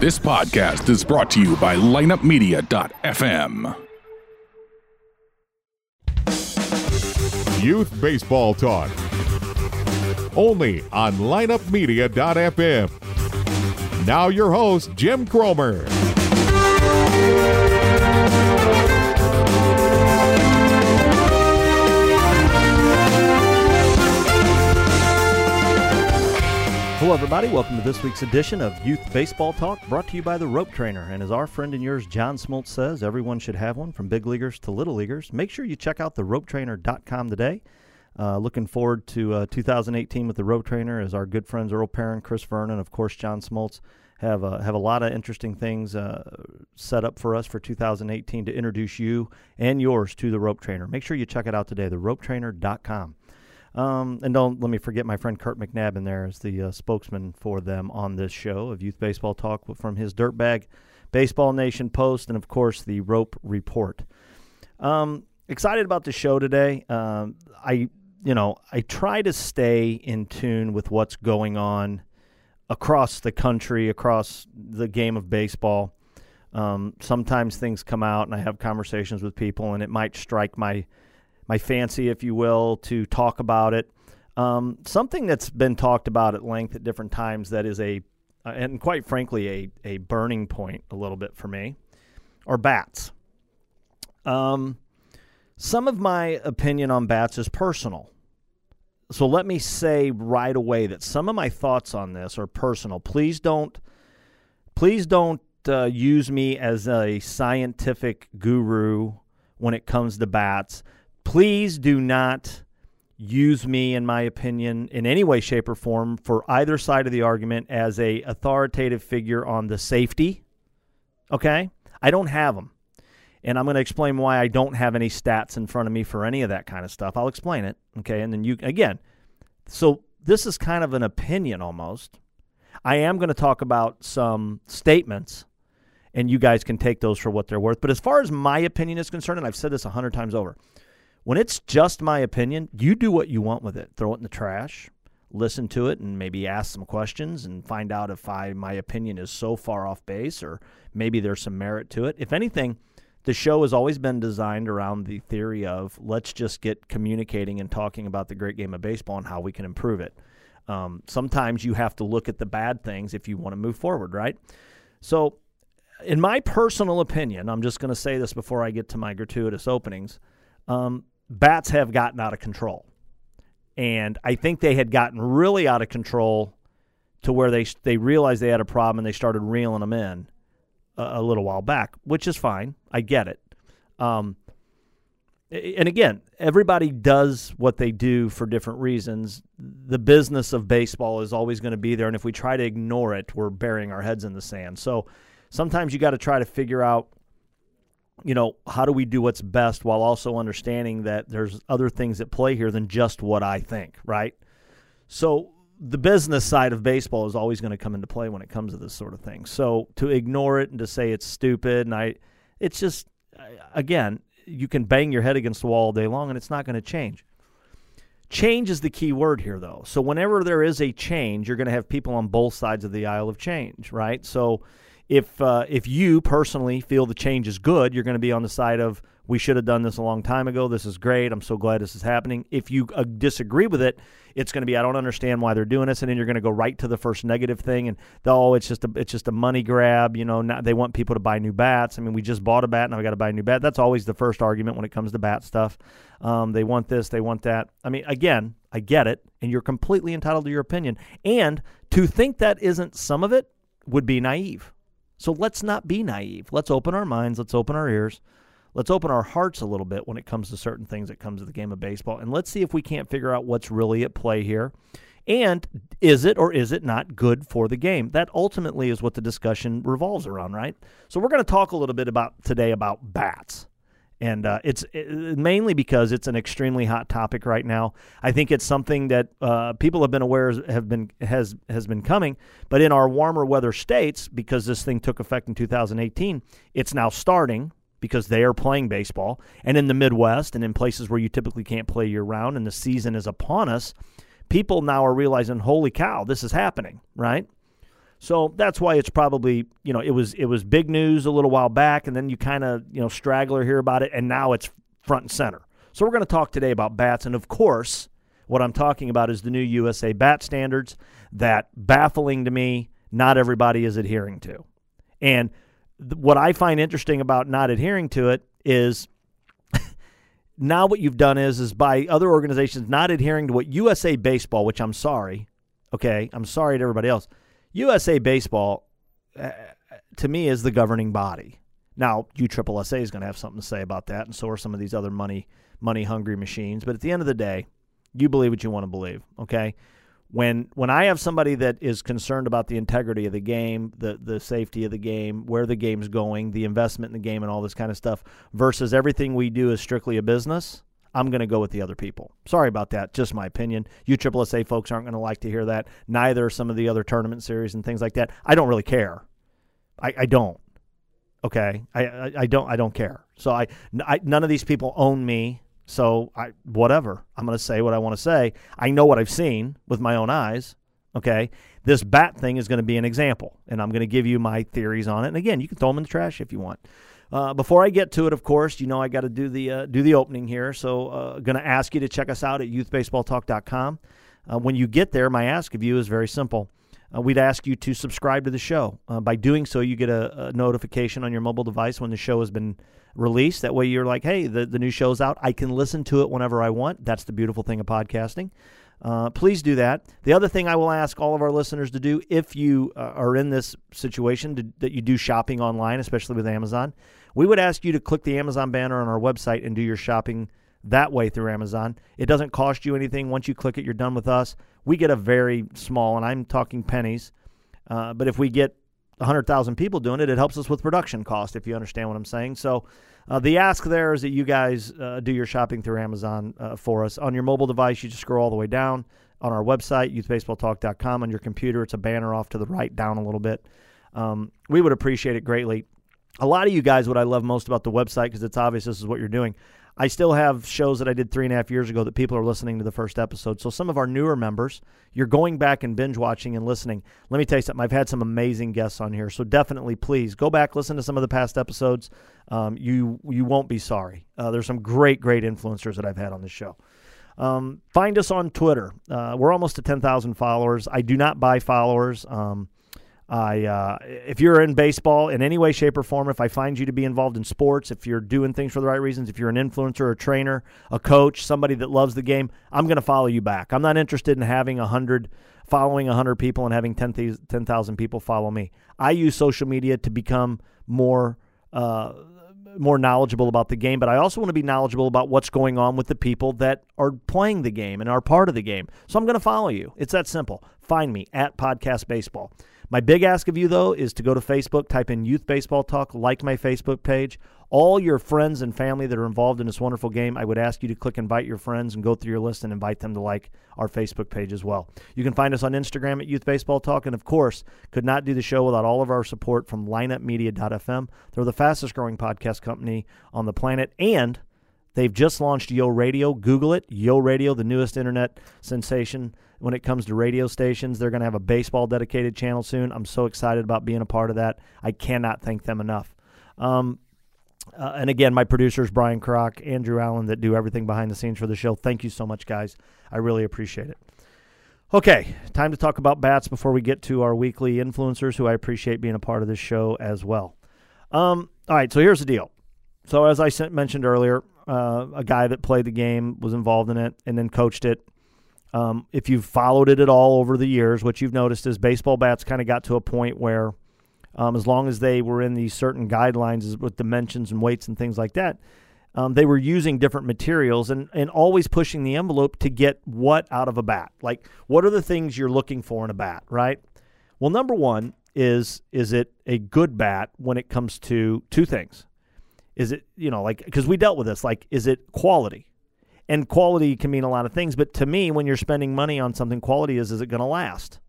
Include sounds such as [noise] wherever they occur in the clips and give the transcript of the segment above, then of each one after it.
This podcast is brought to you by lineupmedia.fm. Youth Baseball Talk. Only on lineupmedia.fm. Now your host, Jim Cromer. Hello, everybody. Welcome to this week's edition of Youth Baseball Talk, brought to you by the Rope Trainer. And as our friend and yours, John Smoltz, says, everyone should have one from big leaguers to little leaguers. Make sure you check out the ropetrainer.com today. Uh, looking forward to uh, 2018 with the Rope Trainer as our good friends Earl Perrin, Chris Vernon, and of course, John Smoltz have uh, have a lot of interesting things uh, set up for us for 2018 to introduce you and yours to the Rope Trainer. Make sure you check it out today, theropetrainer.com. Um, and don't let me forget my friend Kirk McNabb in there as the uh, spokesman for them on this show of Youth Baseball Talk from his Dirtbag Baseball Nation Post and, of course, the Rope Report. Um, excited about the show today. Um, I, you know, I try to stay in tune with what's going on across the country, across the game of baseball. Um, sometimes things come out, and I have conversations with people, and it might strike my my fancy, if you will, to talk about it. Um, something that's been talked about at length at different times that is a, uh, and quite frankly, a, a burning point a little bit for me, are bats. Um, some of my opinion on bats is personal. So let me say right away that some of my thoughts on this are personal. Please don't, please don't uh, use me as a scientific guru when it comes to bats please do not use me in my opinion in any way shape or form for either side of the argument as a authoritative figure on the safety okay? I don't have them and i'm going to explain why i don't have any stats in front of me for any of that kind of stuff. I'll explain it okay? And then you again so this is kind of an opinion almost. I am going to talk about some statements and you guys can take those for what they're worth. But as far as my opinion is concerned and i've said this a hundred times over when it's just my opinion, you do what you want with it. Throw it in the trash, listen to it, and maybe ask some questions and find out if I my opinion is so far off base or maybe there's some merit to it. If anything, the show has always been designed around the theory of let's just get communicating and talking about the great game of baseball and how we can improve it. Um, sometimes you have to look at the bad things if you want to move forward, right? So, in my personal opinion, I'm just going to say this before I get to my gratuitous openings. Um, bats have gotten out of control. And I think they had gotten really out of control to where they they realized they had a problem and they started reeling them in a, a little while back, which is fine. I get it. Um, and again, everybody does what they do for different reasons. The business of baseball is always going to be there, and if we try to ignore it, we're burying our heads in the sand. So sometimes you got to try to figure out you know, how do we do what's best while also understanding that there's other things at play here than just what I think, right? So the business side of baseball is always going to come into play when it comes to this sort of thing. So to ignore it and to say it's stupid and I it's just again, you can bang your head against the wall all day long and it's not going to change. Change is the key word here though. So whenever there is a change, you're going to have people on both sides of the aisle of change, right? So if uh, if you personally feel the change is good, you're going to be on the side of we should have done this a long time ago. This is great. I'm so glad this is happening. If you uh, disagree with it, it's going to be I don't understand why they're doing this, and then you're going to go right to the first negative thing, and oh, it's just a it's just a money grab. You know, not, they want people to buy new bats. I mean, we just bought a bat, now we got to buy a new bat. That's always the first argument when it comes to bat stuff. Um, they want this, they want that. I mean, again, I get it, and you're completely entitled to your opinion. And to think that isn't some of it would be naive. So let's not be naive. Let's open our minds. Let's open our ears. Let's open our hearts a little bit when it comes to certain things that comes to the game of baseball. And let's see if we can't figure out what's really at play here. And is it or is it not good for the game? That ultimately is what the discussion revolves around, right? So we're going to talk a little bit about today about bats and uh, it's it, mainly because it's an extremely hot topic right now. I think it's something that uh, people have been aware have been has has been coming, but in our warmer weather states, because this thing took effect in 2018, it's now starting because they are playing baseball, and in the Midwest and in places where you typically can't play year round, and the season is upon us. People now are realizing, holy cow, this is happening, right? So that's why it's probably you know it was it was big news a little while back, and then you kind of you know straggler hear about it, and now it's front and center. So we're going to talk today about bats, and of course, what I'm talking about is the new USA bat standards that baffling to me, not everybody is adhering to, and th- what I find interesting about not adhering to it is [laughs] now what you've done is is by other organizations not adhering to what USA Baseball, which I'm sorry, okay, I'm sorry to everybody else. USA Baseball, uh, to me, is the governing body. Now, USSSA is going to have something to say about that, and so are some of these other money money hungry machines. But at the end of the day, you believe what you want to believe. Okay, when when I have somebody that is concerned about the integrity of the game, the the safety of the game, where the game's going, the investment in the game, and all this kind of stuff, versus everything we do is strictly a business, I'm going to go with the other people. Sorry about that, just my opinion. You SSA folks aren't going to like to hear that. Neither are some of the other tournament series and things like that. I don't really care. I, I don't. Okay, I, I, I don't I don't care. So I, I none of these people own me. So I whatever. I'm going to say what I want to say. I know what I've seen with my own eyes. Okay. This bat thing is going to be an example, and I'm going to give you my theories on it. And again, you can throw them in the trash if you want. Uh, before I get to it, of course, you know I got to do the uh, do the opening here. So, uh, going to ask you to check us out at youthbaseballtalk.com. Uh, when you get there, my ask of you is very simple. Uh, we'd ask you to subscribe to the show. Uh, by doing so, you get a, a, notification on your mobile device when the show has been released. That way, you're like, hey, the, the new show's out. I can listen to it whenever I want. That's the beautiful thing of podcasting. Uh, please do that. The other thing I will ask all of our listeners to do, if you uh, are in this situation to, that you do shopping online, especially with Amazon, we would ask you to click the Amazon banner on our website and do your shopping that way through Amazon. It doesn't cost you anything. Once you click it, you're done with us. We get a very small, and I'm talking pennies, uh, but if we get 100,000 people doing it, it helps us with production cost, if you understand what I'm saying. So uh, the ask there is that you guys uh, do your shopping through Amazon uh, for us. On your mobile device, you just scroll all the way down. On our website, youthbaseballtalk.com. On your computer, it's a banner off to the right, down a little bit. Um, we would appreciate it greatly. A lot of you guys, what I love most about the website, because it's obvious this is what you're doing, I still have shows that I did three and a half years ago that people are listening to the first episode. So some of our newer members, you're going back and binge watching and listening. Let me tell you something. I've had some amazing guests on here, so definitely please go back listen to some of the past episodes. Um, you you won't be sorry. Uh, there's some great great influencers that I've had on the show. Um, find us on Twitter. Uh, we're almost to 10,000 followers. I do not buy followers. Um, I, uh, if you're in baseball in any way, shape, or form, if I find you to be involved in sports, if you're doing things for the right reasons, if you're an influencer, a trainer, a coach, somebody that loves the game, I'm going to follow you back. I'm not interested in having a hundred, following a hundred people and having 10,000 10, people follow me. I use social media to become more, uh, more knowledgeable about the game, but I also want to be knowledgeable about what's going on with the people that are playing the game and are part of the game. So I'm going to follow you. It's that simple. Find me at Podcast Baseball. My big ask of you, though, is to go to Facebook, type in Youth Baseball Talk, like my Facebook page. All your friends and family that are involved in this wonderful game, I would ask you to click invite your friends and go through your list and invite them to like our Facebook page as well. You can find us on Instagram at Youth Baseball Talk. And of course, could not do the show without all of our support from lineupmedia.fm. They're the fastest growing podcast company on the planet. And they've just launched Yo Radio. Google it. Yo Radio, the newest internet sensation when it comes to radio stations. They're going to have a baseball dedicated channel soon. I'm so excited about being a part of that. I cannot thank them enough. Um, uh, and again, my producers, Brian Kroc, Andrew Allen, that do everything behind the scenes for the show. Thank you so much, guys. I really appreciate it. Okay, time to talk about bats before we get to our weekly influencers, who I appreciate being a part of this show as well. Um, all right, so here's the deal. So, as I mentioned earlier, uh, a guy that played the game was involved in it and then coached it um, if you've followed it at all over the years, what you've noticed is baseball bats kind of got to a point where, um, as long as they were in these certain guidelines with dimensions and weights and things like that, um, they were using different materials and, and always pushing the envelope to get what out of a bat. Like, what are the things you're looking for in a bat, right? Well, number one is is it a good bat when it comes to two things? Is it you know like because we dealt with this like is it quality? And quality can mean a lot of things, but to me, when you're spending money on something, quality is is it going to last?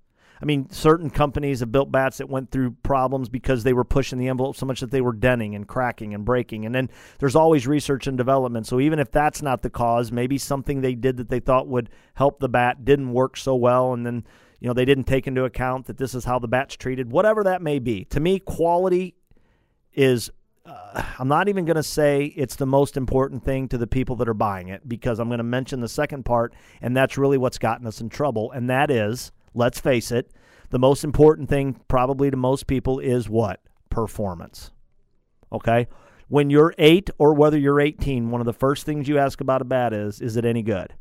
I mean, certain companies have built bats that went through problems because they were pushing the envelope so much that they were denting and cracking and breaking. And then there's always research and development. So even if that's not the cause, maybe something they did that they thought would help the bat didn't work so well. And then you know, they didn't take into account that this is how the bat's treated, whatever that may be. To me, quality is uh, I'm not even going to say it's the most important thing to the people that are buying it because I'm going to mention the second part, and that's really what's gotten us in trouble. And that is, let's face it, the most important thing probably to most people is what? Performance. Okay? When you're eight or whether you're 18, one of the first things you ask about a bat is, is it any good?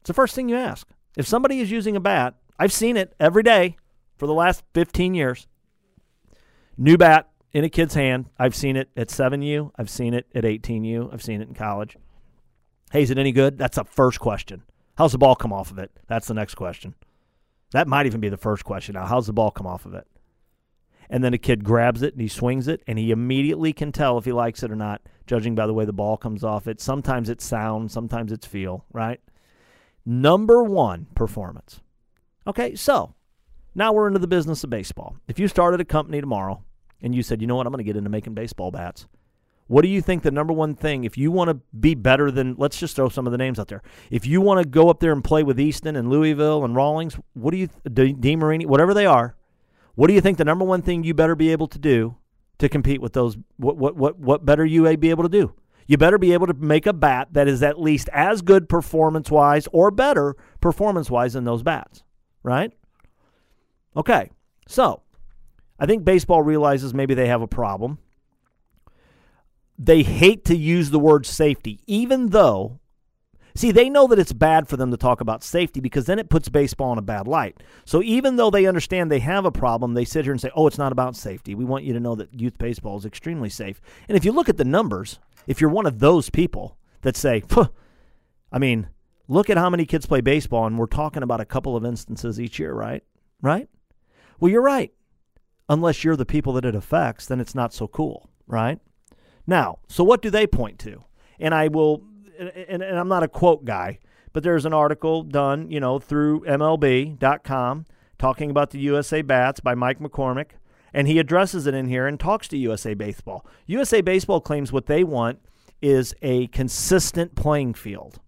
It's the first thing you ask. If somebody is using a bat, I've seen it every day for the last 15 years. New bat, in a kid's hand. I've seen it at 7U. I've seen it at 18U. I've seen it in college. Hey, is it any good? That's the first question. How's the ball come off of it? That's the next question. That might even be the first question. Now, how's the ball come off of it? And then a kid grabs it and he swings it, and he immediately can tell if he likes it or not, judging by the way the ball comes off it. Sometimes it's sound, sometimes it's feel, right? Number one, performance. Okay, so now we're into the business of baseball. If you started a company tomorrow and you said, you know what, I'm going to get into making baseball bats. What do you think the number one thing, if you want to be better than, let's just throw some of the names out there. If you want to go up there and play with Easton and Louisville and Rawlings, what do you, DeMarini, whatever they are, what do you think the number one thing you better be able to do to compete with those? What, what, what, what better you be able to do? You better be able to make a bat that is at least as good performance wise or better performance wise than those bats, right? Okay, so I think baseball realizes maybe they have a problem. They hate to use the word safety, even though, see, they know that it's bad for them to talk about safety because then it puts baseball in a bad light. So even though they understand they have a problem, they sit here and say, oh, it's not about safety. We want you to know that youth baseball is extremely safe. And if you look at the numbers, if you're one of those people that say, I mean, look at how many kids play baseball, and we're talking about a couple of instances each year, right? Right? Well, you're right unless you're the people that it affects, then it's not so cool, right? Now, so what do they point to? And I will, and, and I'm not a quote guy, but there's an article done, you know, through MLB.com talking about the USA Bats by Mike McCormick, and he addresses it in here and talks to USA Baseball. USA Baseball claims what they want is a consistent playing field.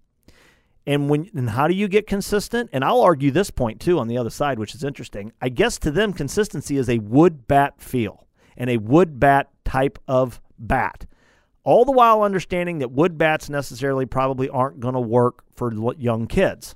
And when and how do you get consistent? And I'll argue this point too on the other side, which is interesting. I guess to them consistency is a wood bat feel and a wood bat type of bat. All the while understanding that wood bats necessarily probably aren't going to work for young kids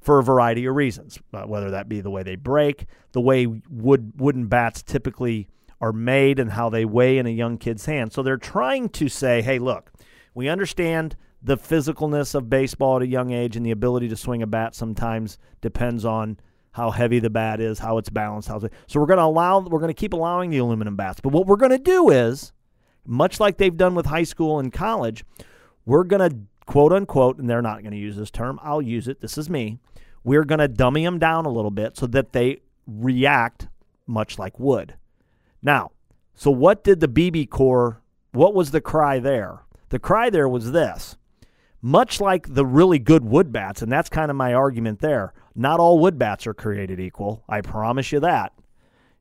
for a variety of reasons, uh, whether that be the way they break, the way wood wooden bats typically are made, and how they weigh in a young kid's hand. So they're trying to say, hey, look, we understand the physicalness of baseball at a young age and the ability to swing a bat sometimes depends on how heavy the bat is, how it's balanced, how it's, so we're going to allow we're going to keep allowing the aluminum bats. But what we're going to do is much like they've done with high school and college, we're going to quote unquote and they're not going to use this term, I'll use it. This is me. We're going to dummy them down a little bit so that they react much like wood. Now, so what did the BBCOR what was the cry there? The cry there was this much like the really good wood bats, and that's kind of my argument there. Not all wood bats are created equal. I promise you that.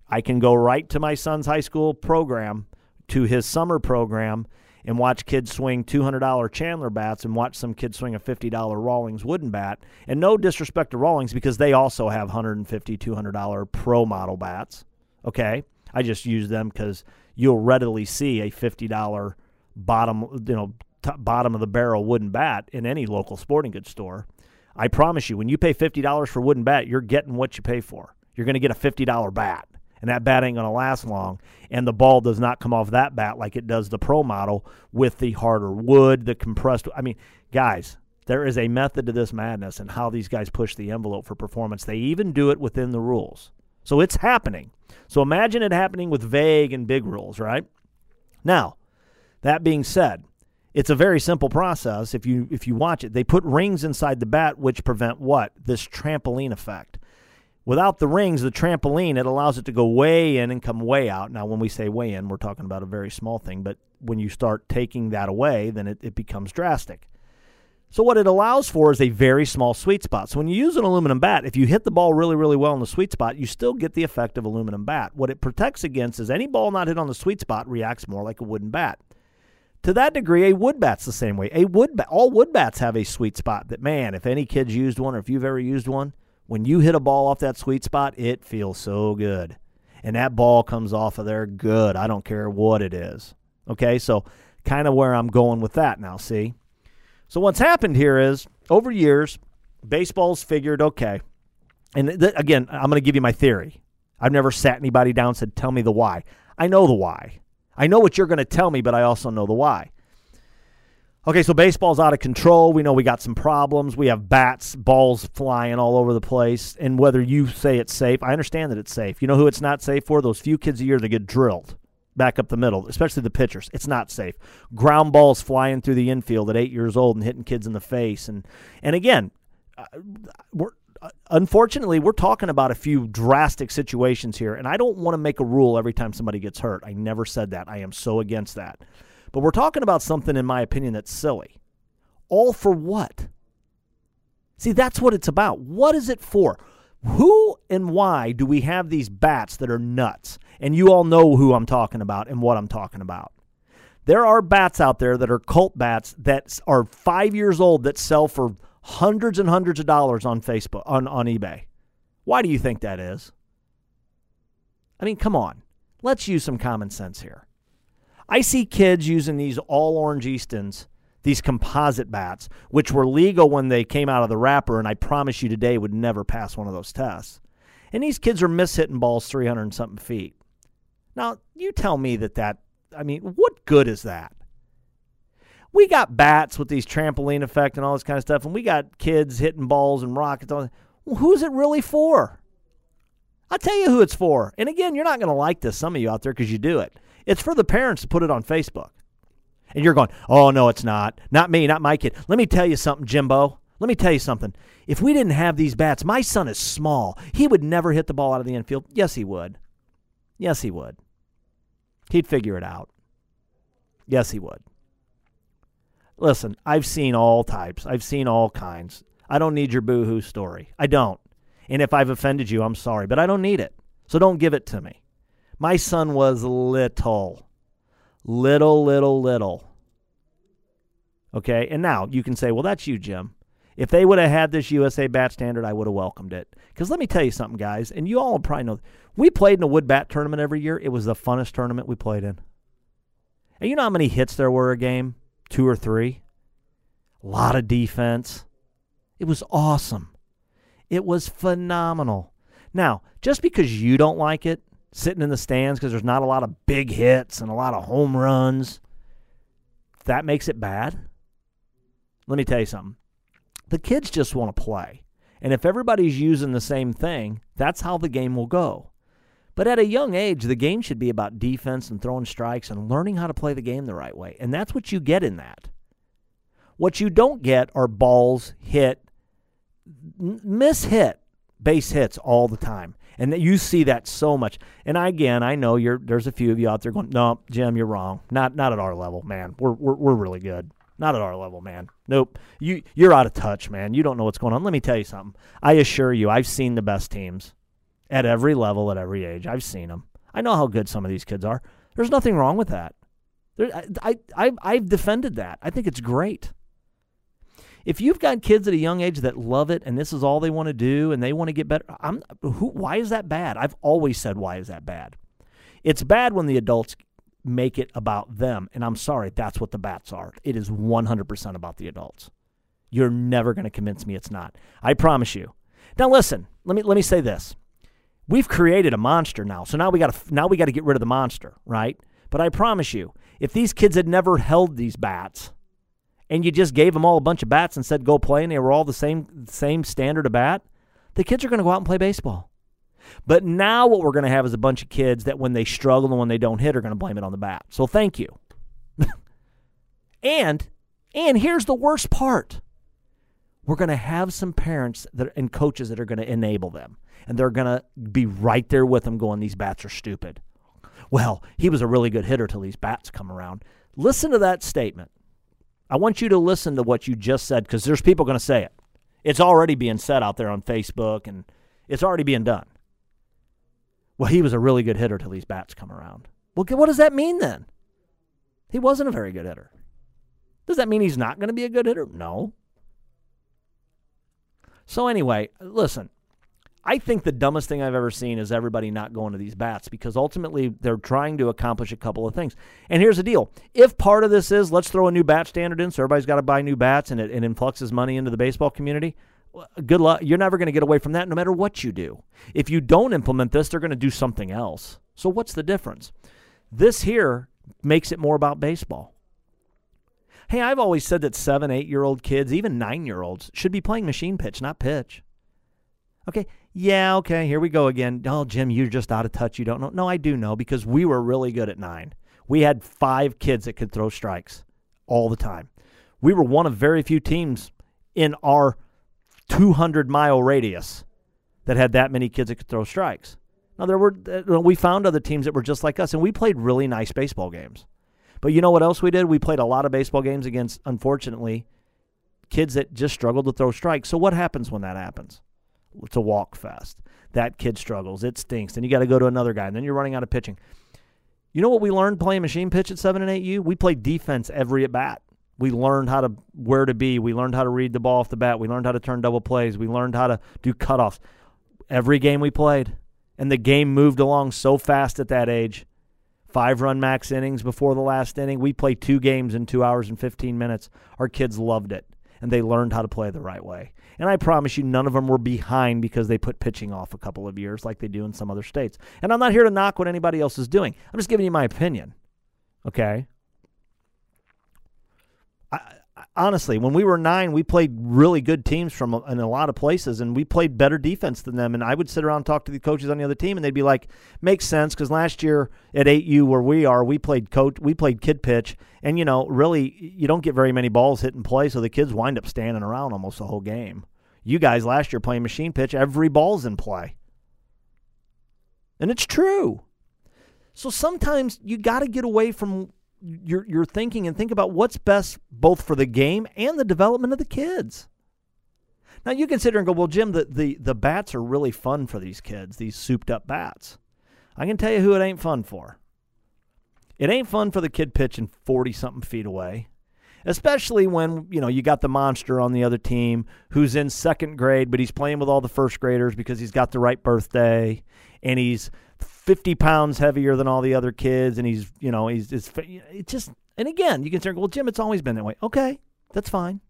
I can go right to my son's high school program, to his summer program, and watch kids swing $200 Chandler bats and watch some kids swing a $50 Rawlings wooden bat. And no disrespect to Rawlings because they also have $150, $200 pro model bats. Okay? I just use them because you'll readily see a $50 bottom, you know, bottom of the barrel wooden bat in any local sporting goods store. I promise you, when you pay $50 for a wooden bat, you're getting what you pay for. You're going to get a $50 bat, and that bat ain't going to last long. And the ball does not come off that bat like it does the pro model with the harder wood, the compressed. I mean, guys, there is a method to this madness and how these guys push the envelope for performance. They even do it within the rules. So it's happening. So imagine it happening with vague and big rules, right? Now, that being said, it's a very simple process if you if you watch it. They put rings inside the bat which prevent what? This trampoline effect. Without the rings, the trampoline, it allows it to go way in and come way out. Now, when we say way in, we're talking about a very small thing, but when you start taking that away, then it, it becomes drastic. So, what it allows for is a very small sweet spot. So, when you use an aluminum bat, if you hit the ball really, really well in the sweet spot, you still get the effect of aluminum bat. What it protects against is any ball not hit on the sweet spot reacts more like a wooden bat. To that degree, a wood bat's the same way. A wood bat, all wood bats have a sweet spot that, man, if any kids used one or if you've ever used one, When you hit a ball off that sweet spot, it feels so good. And that ball comes off of there good. I don't care what it is. Okay, so kind of where I'm going with that now, see? So what's happened here is over years, baseball's figured okay. And th- again, I'm going to give you my theory. I've never sat anybody down and said, "Tell me the why." I know the why. I know what you're going to tell me, but I also know the why. Okay, so baseball's out of control. We know we got some problems. We have bats, balls flying all over the place. And whether you say it's safe, I understand that it's safe. You know who it's not safe for? Those few kids a year that get drilled back up the middle, especially the pitchers. It's not safe. Ground balls flying through the infield at eight years old and hitting kids in the face. And and again, uh, we're Uh, unfortunately we're talking about a few drastic situations here, and I don't want to make a rule every time somebody gets hurt. I never said that. I am so against that. But we're talking about something, in my opinion, that's silly. All for what? See, that's what it's about. What is it for? Who and why do we have these bats that are nuts? And you all know who I'm talking about and what I'm talking about. There are bats out there that are cult bats that are five years old that sell for hundreds and hundreds of dollars on Facebook, on, on eBay. Why do you think that is? I mean, come on. Let's use some common sense here. I see kids using these all orange Eastons, these composite bats, which were legal when they came out of the wrapper, and I promise you today would never pass one of those tests. And these kids are mishitting balls 300 and something feet. Now, you tell me that that, I mean, what good is that? We got bats with these trampoline effect and all this kind of stuff, and we got kids hitting balls and rockets. Well, who's it really for? I'll tell you who it's for. And again, you're not going to like this, some of you out there, because you do it. It's for the parents to put it on Facebook. And you're going, oh, no, it's not. Not me, not my kid. Let me tell you something, Jimbo. Let me tell you something. If we didn't have these bats, my son is small. He would never hit the ball out of the infield. Yes, he would. Yes, he would. He'd figure it out. Yes, he would. Listen, I've seen all types. I've seen all kinds. I don't need your boohoo story. I don't. And if I've offended you, I'm sorry, but I don't need it. So don't give it to me. My son was little, little, little, little. Okay, and now you can say, well, that's you, Jim. If they would have had this USA bat standard, I would have welcomed it. Because let me tell you something, guys, and you all probably know, we played in a wood bat tournament every year. It was the funnest tournament we played in. And you know how many hits there were a game? Two or three? A lot of defense. It was awesome. It was phenomenal. Now, just because you don't like it, sitting in the stands because there's not a lot of big hits and a lot of home runs. That makes it bad. Let me tell you something. The kids just want to play. And if everybody's using the same thing, that's how the game will go. But at a young age, the game should be about defense and throwing strikes and learning how to play the game the right way. And that's what you get in that. What you don't get are balls hit, miss hit, base hits all the time. And you see that so much. And again, I know you're there's a few of you out there going, "No, Jim, you're wrong. Not not at our level, man. We're we're we're really good. Not at our level, man. Nope. You you're out of touch, man. You don't know what's going on. Let me tell you something. I assure you, I've seen the best teams at every level, at every age. I've seen them. I know how good some of these kids are. There's nothing wrong with that. There, I, I, I've defended that. I think it's great. If you've got kids at a young age that love it and this is all they want to do and they want to get better, I'm who why is that bad? I've always said why is that bad? It's bad when the adults make it about them and I'm sorry, that's what the bats are. It is 100% about the adults. You're never going to convince me it's not. I promise you. Now listen, let me let me say this. We've created a monster now. So now we got to now we got to get rid of the monster, right? But I promise you, if these kids had never held these bats, and you just gave them all a bunch of bats and said go play and they were all the same same standard of bat, the kids are going to go out and play baseball. But now what we're going to have is a bunch of kids that when they struggle and when they don't hit are going to blame it on the bat. So thank you. [laughs] and and here's the worst part. We're going to have some parents that and coaches that are going to enable them. And they're going to be right there with them going these bats are stupid. Well, he was a really good hitter till these bats come around. Listen to that statement. I want you to listen to what you just said because there's people going to say it. It's already being said out there on Facebook and it's already being done. Well, he was a really good hitter till these bats come around. Well, what does that mean then? He wasn't a very good hitter. Does that mean he's not going to be a good hitter? No. So, anyway, listen, I think the dumbest thing I've ever seen is everybody not going to these bats because ultimately they're trying to accomplish a couple of things. And here's the deal: if part of this is let's throw a new bat standard in, so everybody's got to buy new bats, and it, it influxes money into the baseball community. Good luck. You're never going to get away from that, no matter what you do. If you don't implement this, they're going to do something else. So what's the difference? This here makes it more about baseball. Hey, I've always said that seven, eight year old kids, even nine year olds, should be playing machine pitch, not pitch. Okay, yeah, okay, here we go again. Oh, Jim, you're just out of touch. You don't know. No, I do know because we were really good at nine. We had five kids that could throw strikes all the time. We were one of very few teams in our 200 mile radius that had that many kids that could throw strikes. Now there were uh, we found other teams that were just like us, and we played really nice baseball games. But you know what else we did? We played a lot of baseball games against, unfortunately, kids that just struggled to throw strikes. So what happens when that happens? It's a walk fest. That kid struggles. It stinks. Then you got to go to another guy, and then you're running out of pitching. You know what we learned playing machine pitch at 7 and 8U? We played defense every at bat. We learned how to where to be. We learned how to read the ball off the bat. We learned how to turn double plays. We learned how to do cutoffs. Every game we played. And the game moved along so fast at that age. Five run max innings before the last inning. We played two games in two hours and 15 minutes. Our kids loved it, and they learned how to play the right way. And I promise you, none of them were behind because they put pitching off a couple of years like they do in some other states. And I'm not here to knock what anybody else is doing, I'm just giving you my opinion. Okay? Honestly, when we were nine, we played really good teams from uh, in a lot of places, and we played better defense than them. And I would sit around and talk to the coaches on the other team, and they'd be like, "Makes sense," because last year at 8U where we are, we played coach, we played kid pitch, and you know, really, you don't get very many balls hit in play, so the kids wind up standing around almost the whole game. You guys last year playing machine pitch, every ball's in play, and it's true. So sometimes you got to get away from your your thinking and think about what's best both for the game and the development of the kids. Now you consider and go, well, Jim, the, the, the bats are really fun for these kids, these souped up bats. I can tell you who it ain't fun for. It ain't fun for the kid pitching 40 something feet away, especially when, you know, you got the monster on the other team who's in second grade, but he's playing with all the first graders because he's got the right birthday and he's 50 pounds heavier than all the other kids, and he's, you know, he's, it's, just, and again, you can say, well, Jim, it's always been that way. Okay, that's fine.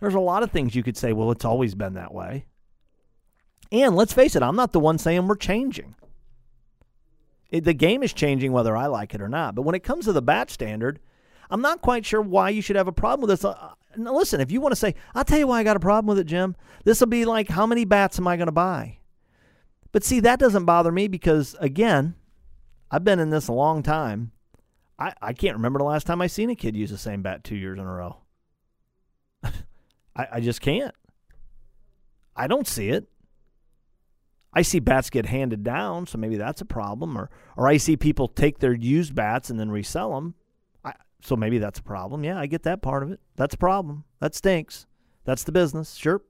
There's a lot of things you could say, well, it's always been that way. And let's face it, I'm not the one saying we're changing. It, the game is changing whether I like it or not. But when it comes to the bat standard, I'm not quite sure why you should have a problem with this. Uh, listen, if you want to say, I'll tell you why I got a problem with it, Jim. This will be like, how many bats am I going to buy? But see, that doesn't bother me because, again, I've been in this a long time. I, I can't remember the last time I seen a kid use the same bat two years in a row. [laughs] I, I just can't. I don't see it. I see bats get handed down, so maybe that's a problem. Or, or I see people take their used bats and then resell them. I, so maybe that's a problem. Yeah, I get that part of it. That's a problem. That stinks. That's the business. Sure.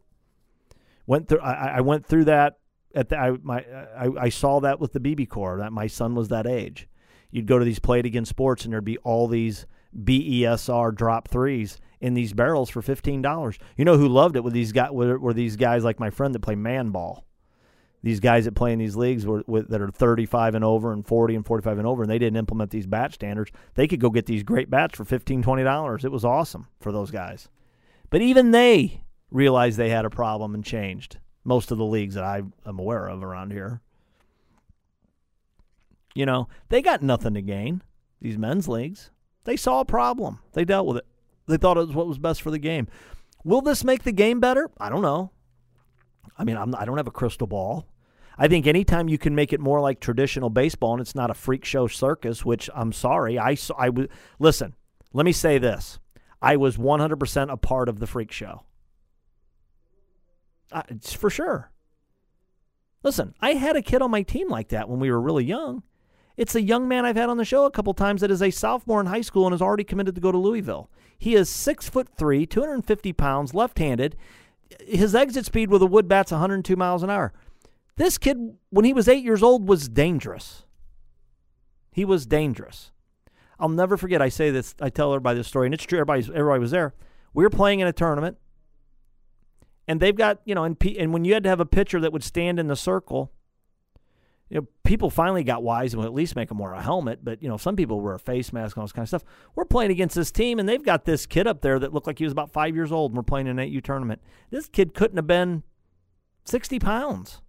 Went through. I, I went through that at the, I, my, I, I saw that with the BBCOR, that my son was that age. You'd go to these Play It Again sports, and there'd be all these BESR drop threes in these barrels for fifteen dollars. You know who loved it? With these guys were, were, these guys like my friend that play man ball. These guys that play in these leagues were, that are 35 and over and 40 and 45 and over, and they didn't implement these bat standards. They could go get these great bats for 15 $20. It was awesome for those guys. But even they realized they had a problem and changed most of the leagues that I am aware of around here. You know, they got nothing to gain, these men's leagues. They saw a problem, they dealt with it. They thought it was what was best for the game. Will this make the game better? I don't know. I mean, I'm, I don't have a crystal ball. I think anytime you can make it more like traditional baseball and it's not a freak show circus, which I'm sorry, I, I listen. Let me say this: I was 100% a part of the freak show. Uh, for sure. Listen, I had a kid on my team like that when we were really young. It's a young man I've had on the show a couple times that is a sophomore in high school and is already committed to go to Louisville. He is six foot three, 250 pounds, left-handed. His exit speed with a wood bat's 102 miles an hour. This kid, when he was eight years old, was dangerous. He was dangerous. I'll never forget. I say this. I tell everybody this story, and it's true. Everybody, everybody was there. We were playing in a tournament And they've got, you know, and, and when you had to have a pitcher that would stand in the circle, you know, people finally got wise and would at least make them wear a helmet. But, you know, some people wear a face mask and all this kind of stuff. We're playing against this team, and they've got this kid up there that looked like he was about five years old, and we're playing an 8U tournament. This kid couldn't have been 60 pounds.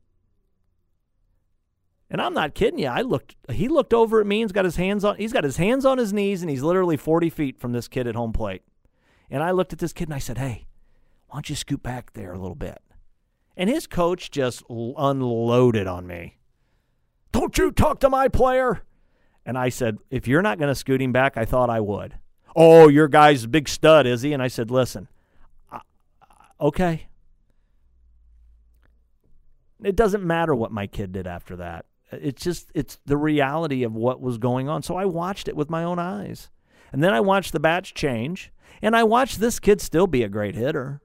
And I'm not kidding you. I looked. He looked over at me and's got his hands on. He's got his hands on his knees, and he's literally 40 feet from this kid at home plate. And I looked at this kid and I said, "Hey, why don't you scoot back there a little bit?" And his coach just unloaded on me. Don't you talk to my player. And I said, if you're not going to scoot him back, I thought I would. Oh, your guy's a big stud, is he? And I said, listen, okay. It doesn't matter what my kid did after that. It's just, it's the reality of what was going on. So I watched it with my own eyes. And then I watched the batch change, and I watched this kid still be a great hitter.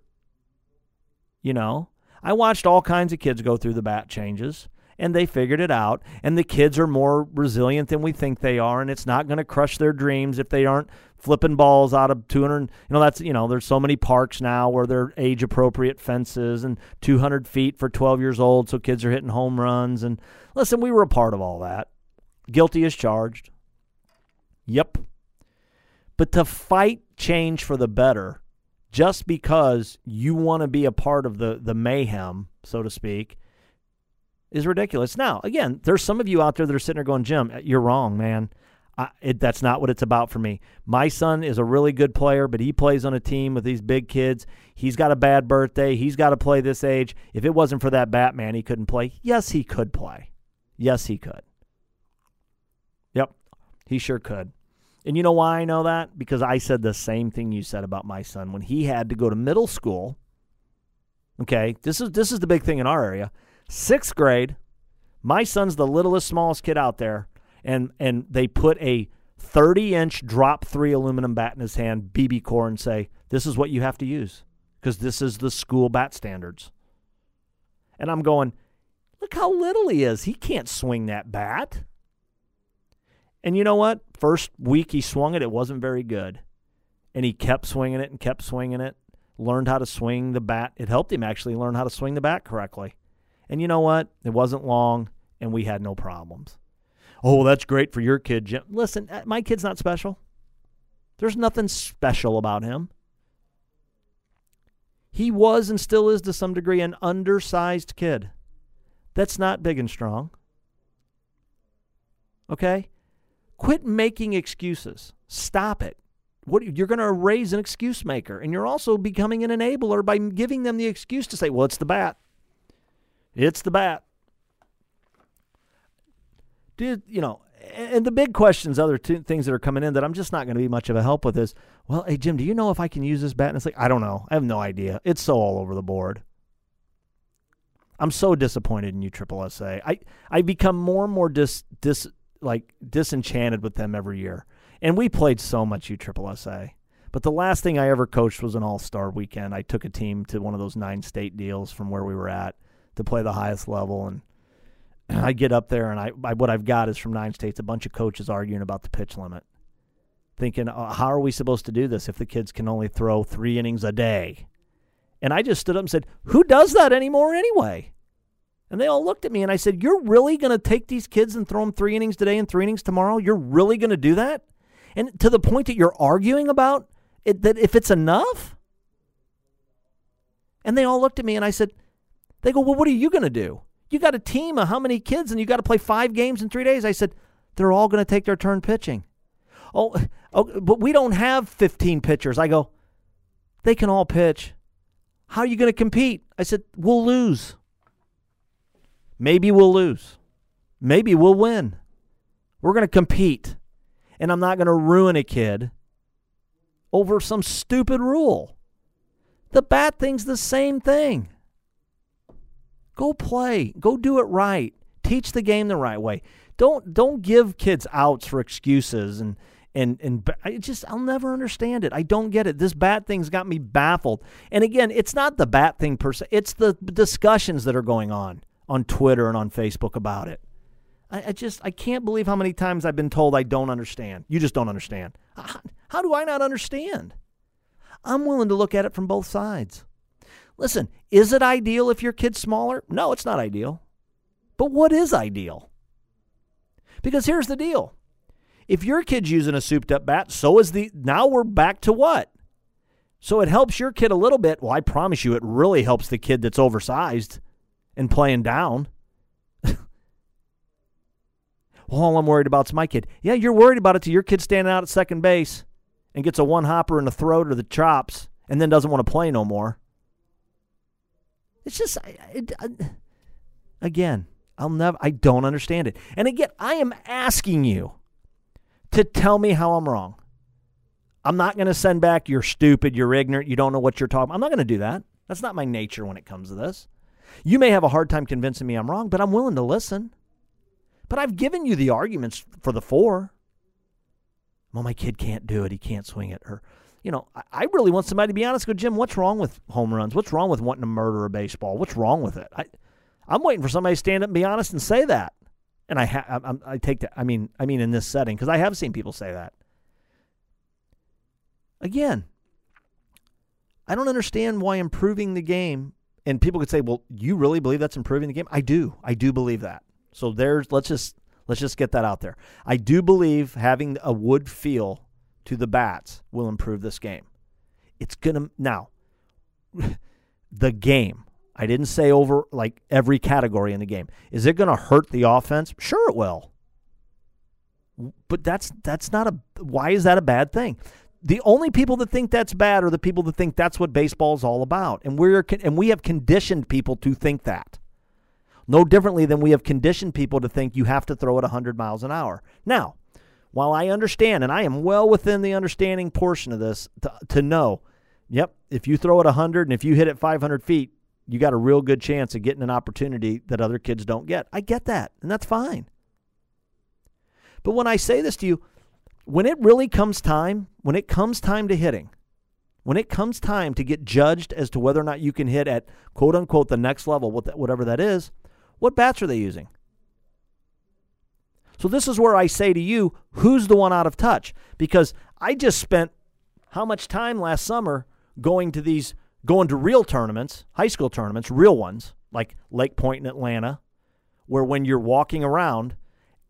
You know, I watched all kinds of kids go through the bat changes and they figured it out. And the kids are more resilient than we think they are, and it's not going to crush their dreams if they aren't flipping balls out of 200. You know, that's, you know, there's so many parks now where they're age appropriate fences and 200 feet for 12 years old, so kids are hitting home runs. And listen, we were a part of all that. Guilty as charged. Yep. But to fight change for the better, just because you want to be a part of the the mayhem, so to speak, is ridiculous. Now, again, there's some of you out there that are sitting there going, Jim, eh, you're wrong, man. I, it, that's not what it's about for me. My son is a really good player, but he plays on a team with these big kids. He's got a bad birthday. He's got to play this age. If it wasn't for that Batman, he couldn't play. Yes, he could play. Yes, he could. Yep, he sure could. And you know why I know that? Because I said the same thing you said about my son when he had to go to middle school. Okay, this is this is the big thing in our area sixth grade. My son's the littlest, smallest kid out there, and and they put a 30 inch drop three aluminum bat in his hand, BBCOR, and say, "This is what you have to use because this is the school bat standards." And I'm going, "Look how little he is. He can't swing that bat." And you know what? First week he swung it, it wasn't very good. And he kept swinging it and kept swinging it. Learned how to swing the bat. It helped him actually learn how to swing the bat correctly. And you know what? It wasn't long, and we had no problems. Oh, that's great for your kid, Jim. Listen, uh, my kid's not special. There's nothing special about him. He was and still is to some degree an undersized kid. That's not big and strong. Okay? Quit making excuses. Stop it. What you're going to raise an excuse maker and you're also becoming an enabler by giving them the excuse to say, "Well, it's the bat." It's the bat. Dude, you know, and the big questions, other two things that are coming in that I'm just not going to be much of a help with is, well, hey Jim, do you know if I can use this bat? And it's like, I don't know. I have no idea. It's so all over the board. I'm so disappointed in you, Triple SA. I I become more and more dis dis like disenchanted with them every year. And we played so much U Triple SA. But the last thing I ever coached was an All Star weekend. I took a team to one of those nine state deals from where we were at to play the highest level. And [clears throat] I get up there, and I, I, what I've got is from nine states a bunch of coaches arguing about the pitch limit, thinking, uh, how are we supposed to do this if the kids can only throw three innings a day? And I just stood up and said, who does that anymore anyway? And they all looked at me, and I said, you're really going to take these kids and throw them three innings today and three innings tomorrow? You're really going to do that? And to the point that you're arguing about it, that if it's enough? And they all looked at me, and I said, they go, Well, what are you going to do? You got a team of how many kids and you got to play five games in three days? I said, They're all going to take their turn pitching. Oh, oh, but we don't have 15 pitchers. I go, They can all pitch. How are you going to compete? I said, We'll lose. Maybe we'll lose. Maybe we'll win. We're going to compete. And I'm not going to ruin a kid over some stupid rule. The bad thing's the same thing. Go play. Go do it right. Teach the game the right way. Don't don't give kids outs for excuses and and and I just I'll never understand it. I don't get it. This bat thing's got me baffled. And again, it's not the bat thing per se. It's the discussions that are going on on Twitter and on Facebook about it. I, I just I can't believe how many times I've been told I don't understand. You just don't understand. How, how do I not understand? I'm willing to look at it from both sides. Listen, is it ideal if your kid's smaller? No, it's not ideal. But what is ideal? Because here's the deal. If your kid's using a souped up bat, so is the now we're back to what? So it helps your kid a little bit. Well, I promise you it really helps the kid that's oversized and playing down. [laughs] well, all I'm worried about is my kid. Yeah, you're worried about it to your kid standing out at second base and gets a one hopper in the throat or the chops and then doesn't want to play no more. It's just, it, again, I'll never, I don't understand it. And again, I am asking you to tell me how I'm wrong. I'm not going to send back, you're stupid, you're ignorant, you don't know what you're talking about. I'm not going to do that. That's not my nature when it comes to this. You may have a hard time convincing me I'm wrong, but I'm willing to listen. But I've given you the arguments for the four. Well, my kid can't do it. He can't swing it. Or you know, I really want somebody to be honest. Go, Jim, what's wrong with home runs? What's wrong with wanting to murder a baseball? What's wrong with it? I, I'm waiting for somebody to stand up and be honest and say that. And I, ha- I, I take that. I mean, I mean, in this setting, because I have seen people say that. Again, I don't understand why improving the game. And people could say, "Well, you really believe that's improving the game?" I do. I do believe that. So there's. Let's just let's just get that out there. I do believe having a wood feel to the bats will improve this game. It's to now [laughs] the game. I didn't say over like every category in the game. Is it to hurt the offense? Sure it will. But that's that's not a why is that a bad thing? The only people that think that's bad are the people that think that's what baseball is all about. And we're and we have conditioned people to think that. No differently than we have conditioned people to think you have to throw it 100 miles an hour. Now, while I understand, and I am well within the understanding portion of this, to, to know, yep, if you throw it 100 and if you hit it 500 feet, you got a real good chance of getting an opportunity that other kids don't get. I get that, and that's fine. But when I say this to you, when it really comes time, when it comes time to hitting, when it comes time to get judged as to whether or not you can hit at quote unquote the next level, whatever that is, what bats are they using? So this is where I say to you, who's the one out of touch? Because I just spent how much time last summer going to these going to real tournaments, high school tournaments, real ones, like Lake Point in Atlanta, where when you're walking around,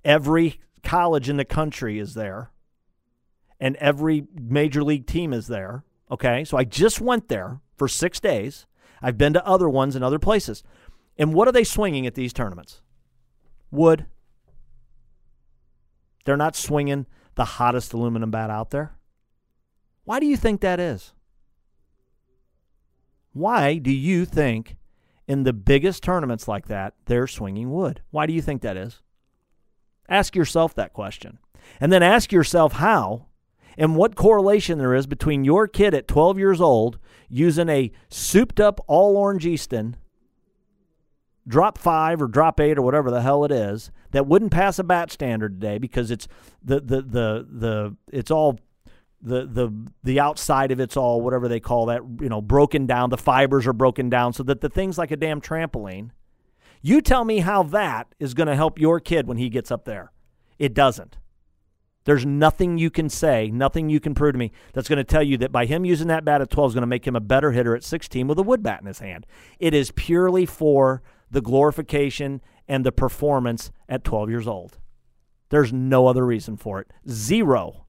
every college in the country is there and every major league team is there. Okay. So I just went there for six days. I've been to other ones in other places. And what are they swinging at these tournaments? Wood, they're not swinging the hottest aluminum bat out there. Why do you think that is? Why do you think in the biggest tournaments like that they're swinging wood? Why do you think that is? Ask yourself that question. And then ask yourself how and what correlation there is between your kid at 12 years old using a souped up all orange Easton drop five or drop eight or whatever the hell it is that wouldn't pass a bat standard today because it's the the the the it's all the the the outside of it's all whatever they call that you know broken down. The fibers are broken down so that the things like a damn trampoline. You tell me how that is going to help your kid when he gets up there. It doesn't there's nothing you can say nothing you can prove to me that's going to tell you that by him using that bat at 12 is going to make him a better hitter at 16 with a wood bat in his hand it is purely for the glorification and the performance at 12 years old. There's no other reason for it. Zero.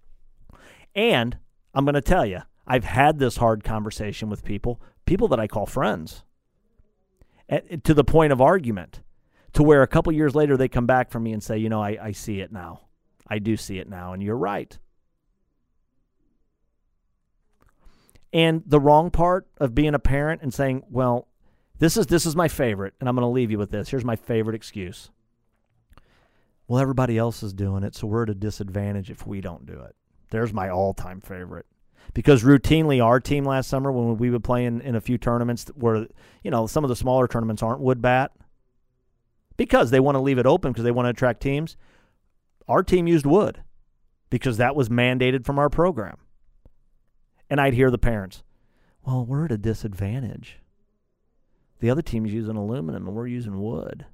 And I'm going to tell you, I've had this hard conversation with people, people that I call friends, at, to the point of argument, to where a couple years later they come back from me and say, you know, I, I see it now. I do see it now, and you're right. And the wrong part of being a parent and saying, well, this is this is my favorite, and I'm going to leave you with this. Here's my favorite excuse. Well, everybody else is doing it, so we're at a disadvantage if we don't do it. There's my all-time favorite. Because routinely, our team last summer, when we would play in, in a few tournaments where, you know, some of the smaller tournaments aren't wood bat, because they want to leave it open because they want to attract teams, our team used wood because that was mandated from our program. And I'd hear the parents, well, we're at a disadvantage. The other team's using aluminum and we're using wood.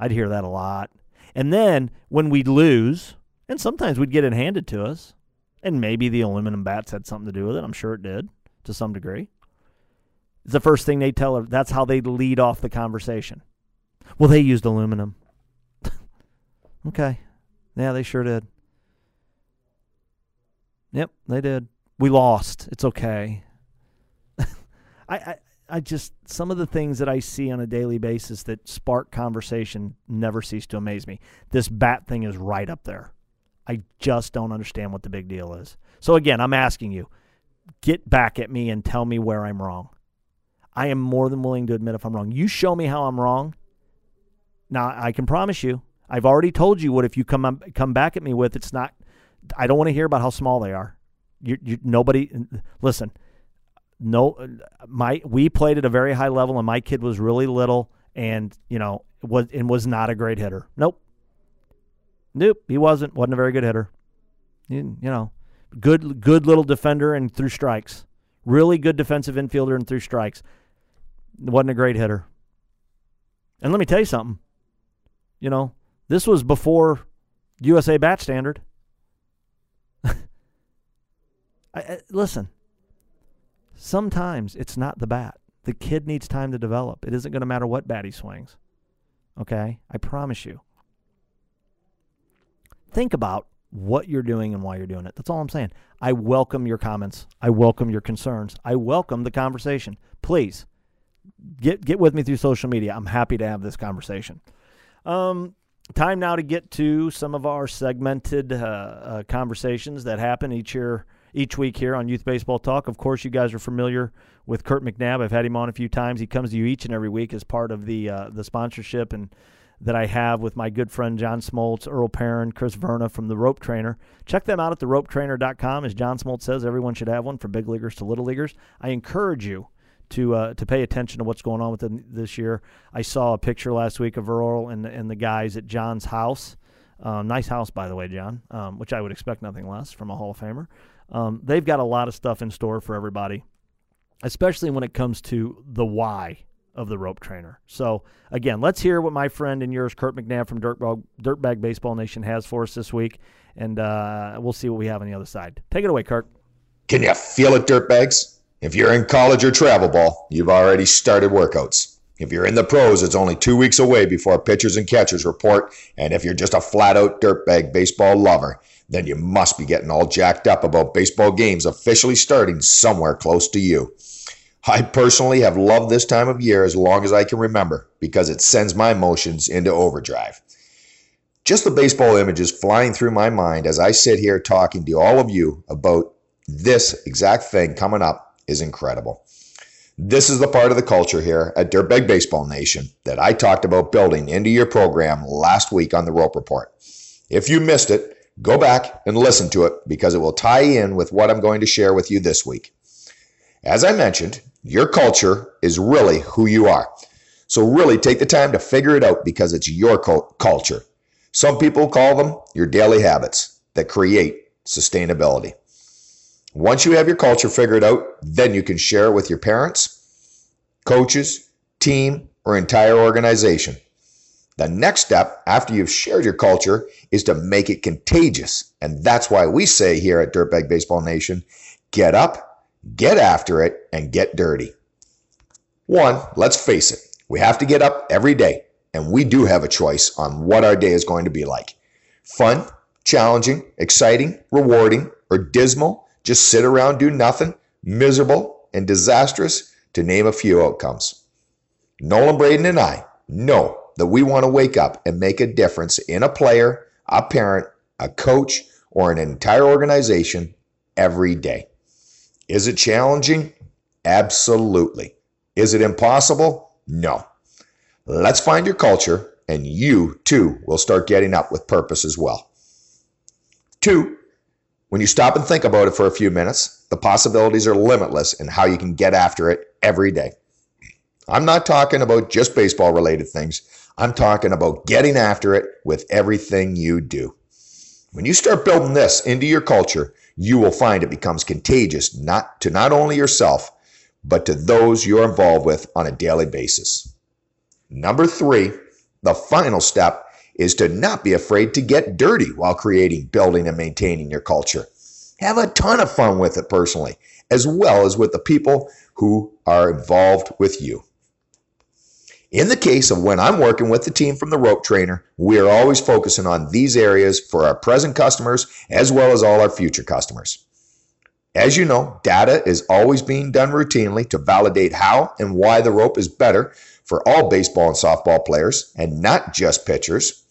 I'd hear that a lot. And then when we'd lose, and sometimes we'd get it handed to us, and maybe the aluminum bats had something to do with it. I'm sure it did to some degree. It's the first thing they tell her. That's how they lead off the conversation. Well, they used aluminum. [laughs] okay. Yeah, they sure did. Yep, they did. We lost. It's okay. [laughs] I, I I just some of the things that I see on a daily basis that spark conversation never cease to amaze me. This bat thing is right up there. I just don't understand what the big deal is. So again, I'm asking you, get back at me and tell me where I'm wrong. I am more than willing to admit if I'm wrong. You show me how I'm wrong. Now, I can promise you, I've already told you what if you come come back at me with it's not I don't want to hear about how small they are. You, you nobody listen. No my we played at a very high level and my kid was really little and, you know, was and was not a great hitter. Nope. Nope, he wasn't. Wasn't a very good hitter. You, you know, good good little defender and threw strikes. Really good defensive infielder and threw strikes. Wasn't a great hitter. And let me tell you something. You know, this was before USA bat standard. [laughs] I, I, listen, sometimes it's not the bat. The kid needs time to develop. It isn't going to matter what bat he swings. Okay? I promise you. Think about what you're doing and why you're doing it. That's all I'm saying. I welcome your comments. I welcome your concerns. I welcome the conversation. Please get get with me through social media. I'm happy to have this conversation. Um, time now to get to some of our segmented uh, uh, conversations that happen each year, each week here on Youth Baseball Talk. Of course, you guys are familiar with Kirk McNabb. I've had him on a few times. He comes to you each and every week as part of the uh, the sponsorship and that I have with my good friend John Smoltz, Earl Perrin, Chris Verna from the Rope Trainer. Check them out at theropetrainer.com. As John Smoltz says, everyone should have one from big leaguers to little leaguers. I encourage you to uh, to pay attention to what's going on with them this year. I saw a picture last week of Earl and and the guys at John's house. Um, nice house, by the way, John, um, which I would expect nothing less from a Hall of Famer. Um, they've got a lot of stuff in store for everybody, especially when it comes to the why of the rope trainer. So, again, let's hear what my friend and yours, Kirk McNabb from Dirtbag, Dirtbag Baseball Nation, has for us this week, and uh, we'll see what we have on the other side. Take it away, Kirk. Can you feel it, Dirtbags? If you're in college or travel ball, you've already started workouts. If you're in the pros, it's only two weeks away before pitchers and catchers report. And if you're just a flat out dirtbag baseball lover, then you must be getting all jacked up about baseball games officially starting somewhere close to you. I personally have loved this time of year as long as I can remember because it sends my emotions into overdrive. Just the baseball images flying through my mind as I sit here talking to all of you about this exact thing coming up is incredible. This is the part of the culture here at Dirtbag Baseball Nation that I talked about building into your program last week on the Rope Report. If you missed it, go back and listen to it because it will tie in with what I'm going to share with you this week. As I mentioned, your culture is really who you are. So, really take the time to figure it out because it's your culture. Some people call them your daily habits that create sustainability. Once you have your culture figured out, then you can share it with your parents, coaches, team, or entire organization. The next step after you've shared your culture is to make it contagious. And that's why we say here at Dirtbag Baseball Nation get up, get after it, and get dirty. One, let's face it, we have to get up every day, and we do have a choice on what our day is going to be like fun, challenging, exciting, rewarding, or dismal just sit around, do nothing, miserable, and disastrous, to name a few outcomes. Nolan Braden and I know that we want to wake up and make a difference in a player, a parent, a coach, or an entire organization every day. Is it challenging? Absolutely. Is it impossible? No. Let's find your culture, and you too will start getting up with purpose as well. Two, when you stop and think about it for a few minutes, the possibilities are limitless in how you can get after it every day. I'm not talking about just baseball related things. I'm talking about getting after it with everything you do. When you start building this into your culture, you will find it becomes contagious not to not only yourself, but to those you're involved with on a daily basis. Number three, the final step is to not be afraid to get dirty while creating, building, and maintaining your culture. have a ton of fun with it personally, as well as with the people who are involved with you. In the case of when I'm working with the team from the rope trainer, we are always focusing on these areas for our present customers as well as all our future customers. As you know, data is always being done routinely to validate how and why the rope is better for all baseball and softball players and not just pitchers.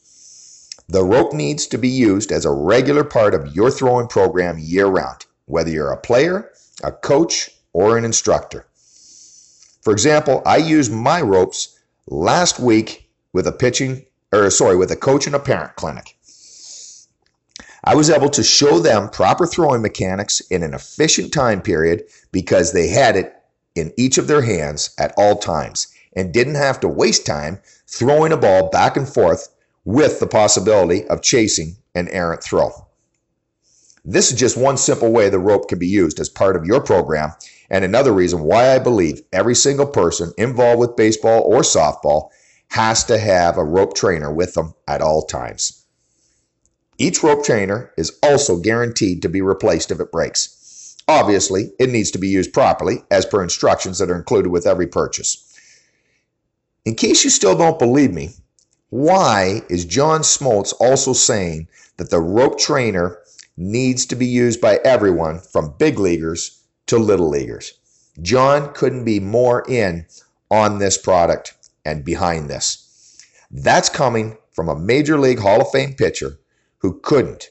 The rope needs to be used as a regular part of your throwing program year round, whether you're a player, a coach, or an instructor. For example, I used my ropes last week with a pitching or sorry, with a coach and a parent clinic. I was able to show them proper throwing mechanics in an efficient time period because they had it in each of their hands at all times and didn't have to waste time throwing a ball back and forth with the possibility of chasing an errant throw. This is just one simple way the rope can be used as part of your program, and another reason why I believe every single person involved with baseball or softball has to have a rope trainer with them at all times. Each rope trainer is also guaranteed to be replaced if it breaks. Obviously, it needs to be used properly as per instructions that are included with every purchase. In case you still don't believe me, why is John Smoltz also saying that the rope trainer needs to be used by everyone from big leaguers to little leaguers? John couldn't be more in on this product and behind this. That's coming from a Major League Hall of Fame pitcher who couldn't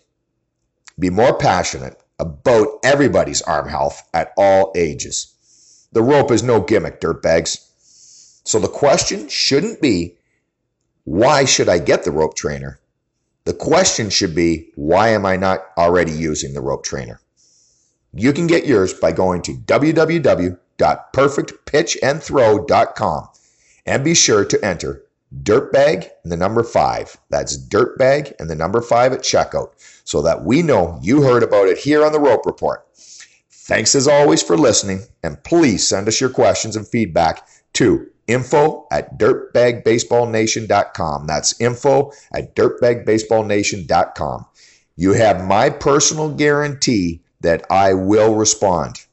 be more passionate about everybody's arm health at all ages. The rope is no gimmick, dirtbags. So the question shouldn't be, why should I get the rope trainer? The question should be, why am I not already using the rope trainer? You can get yours by going to www.perfectpitchandthrow.com and be sure to enter dirtbag and the number five. That's dirtbag and the number five at checkout so that we know you heard about it here on the Rope Report. Thanks as always for listening, and please send us your questions and feedback to info at dirtbagbaseballnation.com. That's info at dirtbagbaseballnation.com. You have my personal guarantee that I will respond.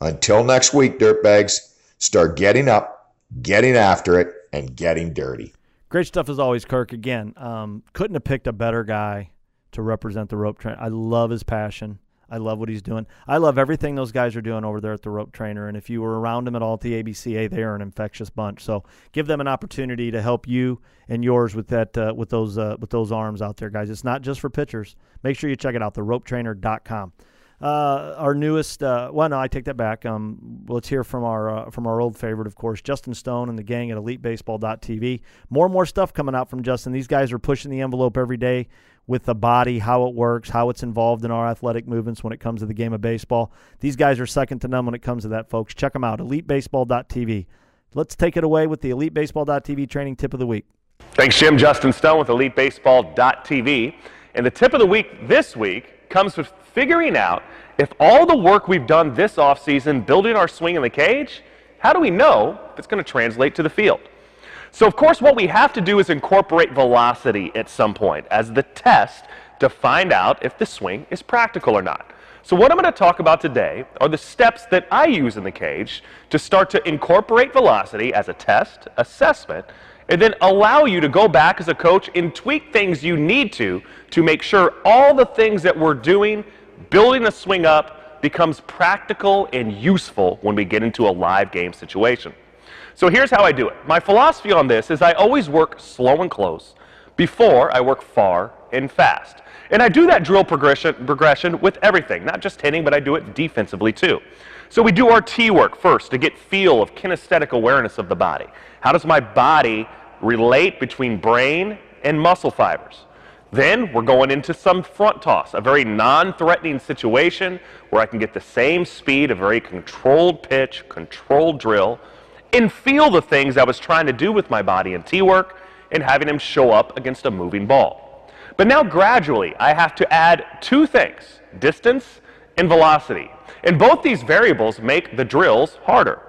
Until next week, dirtbags, start getting up, getting after it, and getting dirty. Great stuff as always, Kirk. Again, um, couldn't have picked a better guy to represent the rope train. I love his passion. I love what he's doing. I love everything those guys are doing over there at the rope trainer. And if you were around them at all at the ABCA, they are an infectious bunch. So give them an opportunity to help you and yours with that uh, with those uh, with those arms out there, guys. It's not just for pitchers. Make sure you check it out, theropetrainer.com. Uh, our newest, uh, well, no, I take that back. Um, let's hear from our uh, from our old favorite, of course, Justin Stone and the gang at EliteBaseball.tv. More and more stuff coming out from Justin. These guys are pushing the envelope every day with the body, how it works, how it's involved in our athletic movements when it comes to the game of baseball. These guys are second to none when it comes to that, folks. Check them out, elitebaseball.tv. Let's take it away with the elitebaseball.tv training tip of the week. Thanks, Jim. Justin Stone with elitebaseball.tv. And the tip of the week this week comes with figuring out if all the work we've done this offseason building our swing in the cage, how do we know if it's going to translate to the field? So, of course, what we have to do is incorporate velocity at some point as the test to find out if the swing is practical or not. So, what I'm going to talk about today are the steps that I use in the cage to start to incorporate velocity as a test, assessment, and then allow you to go back as a coach and tweak things you need to to make sure all the things that we're doing, building the swing up, becomes practical and useful when we get into a live game situation. So here's how I do it. My philosophy on this is I always work slow and close before I work far and fast. And I do that drill progression, progression with everything, not just hitting, but I do it defensively too. So we do our T work first to get feel of kinesthetic awareness of the body. How does my body relate between brain and muscle fibers? Then we're going into some front toss, a very non-threatening situation where I can get the same speed, a very controlled pitch, controlled drill, and feel the things I was trying to do with my body in T work and having him show up against a moving ball. But now gradually I have to add two things, distance and velocity. And both these variables make the drills harder.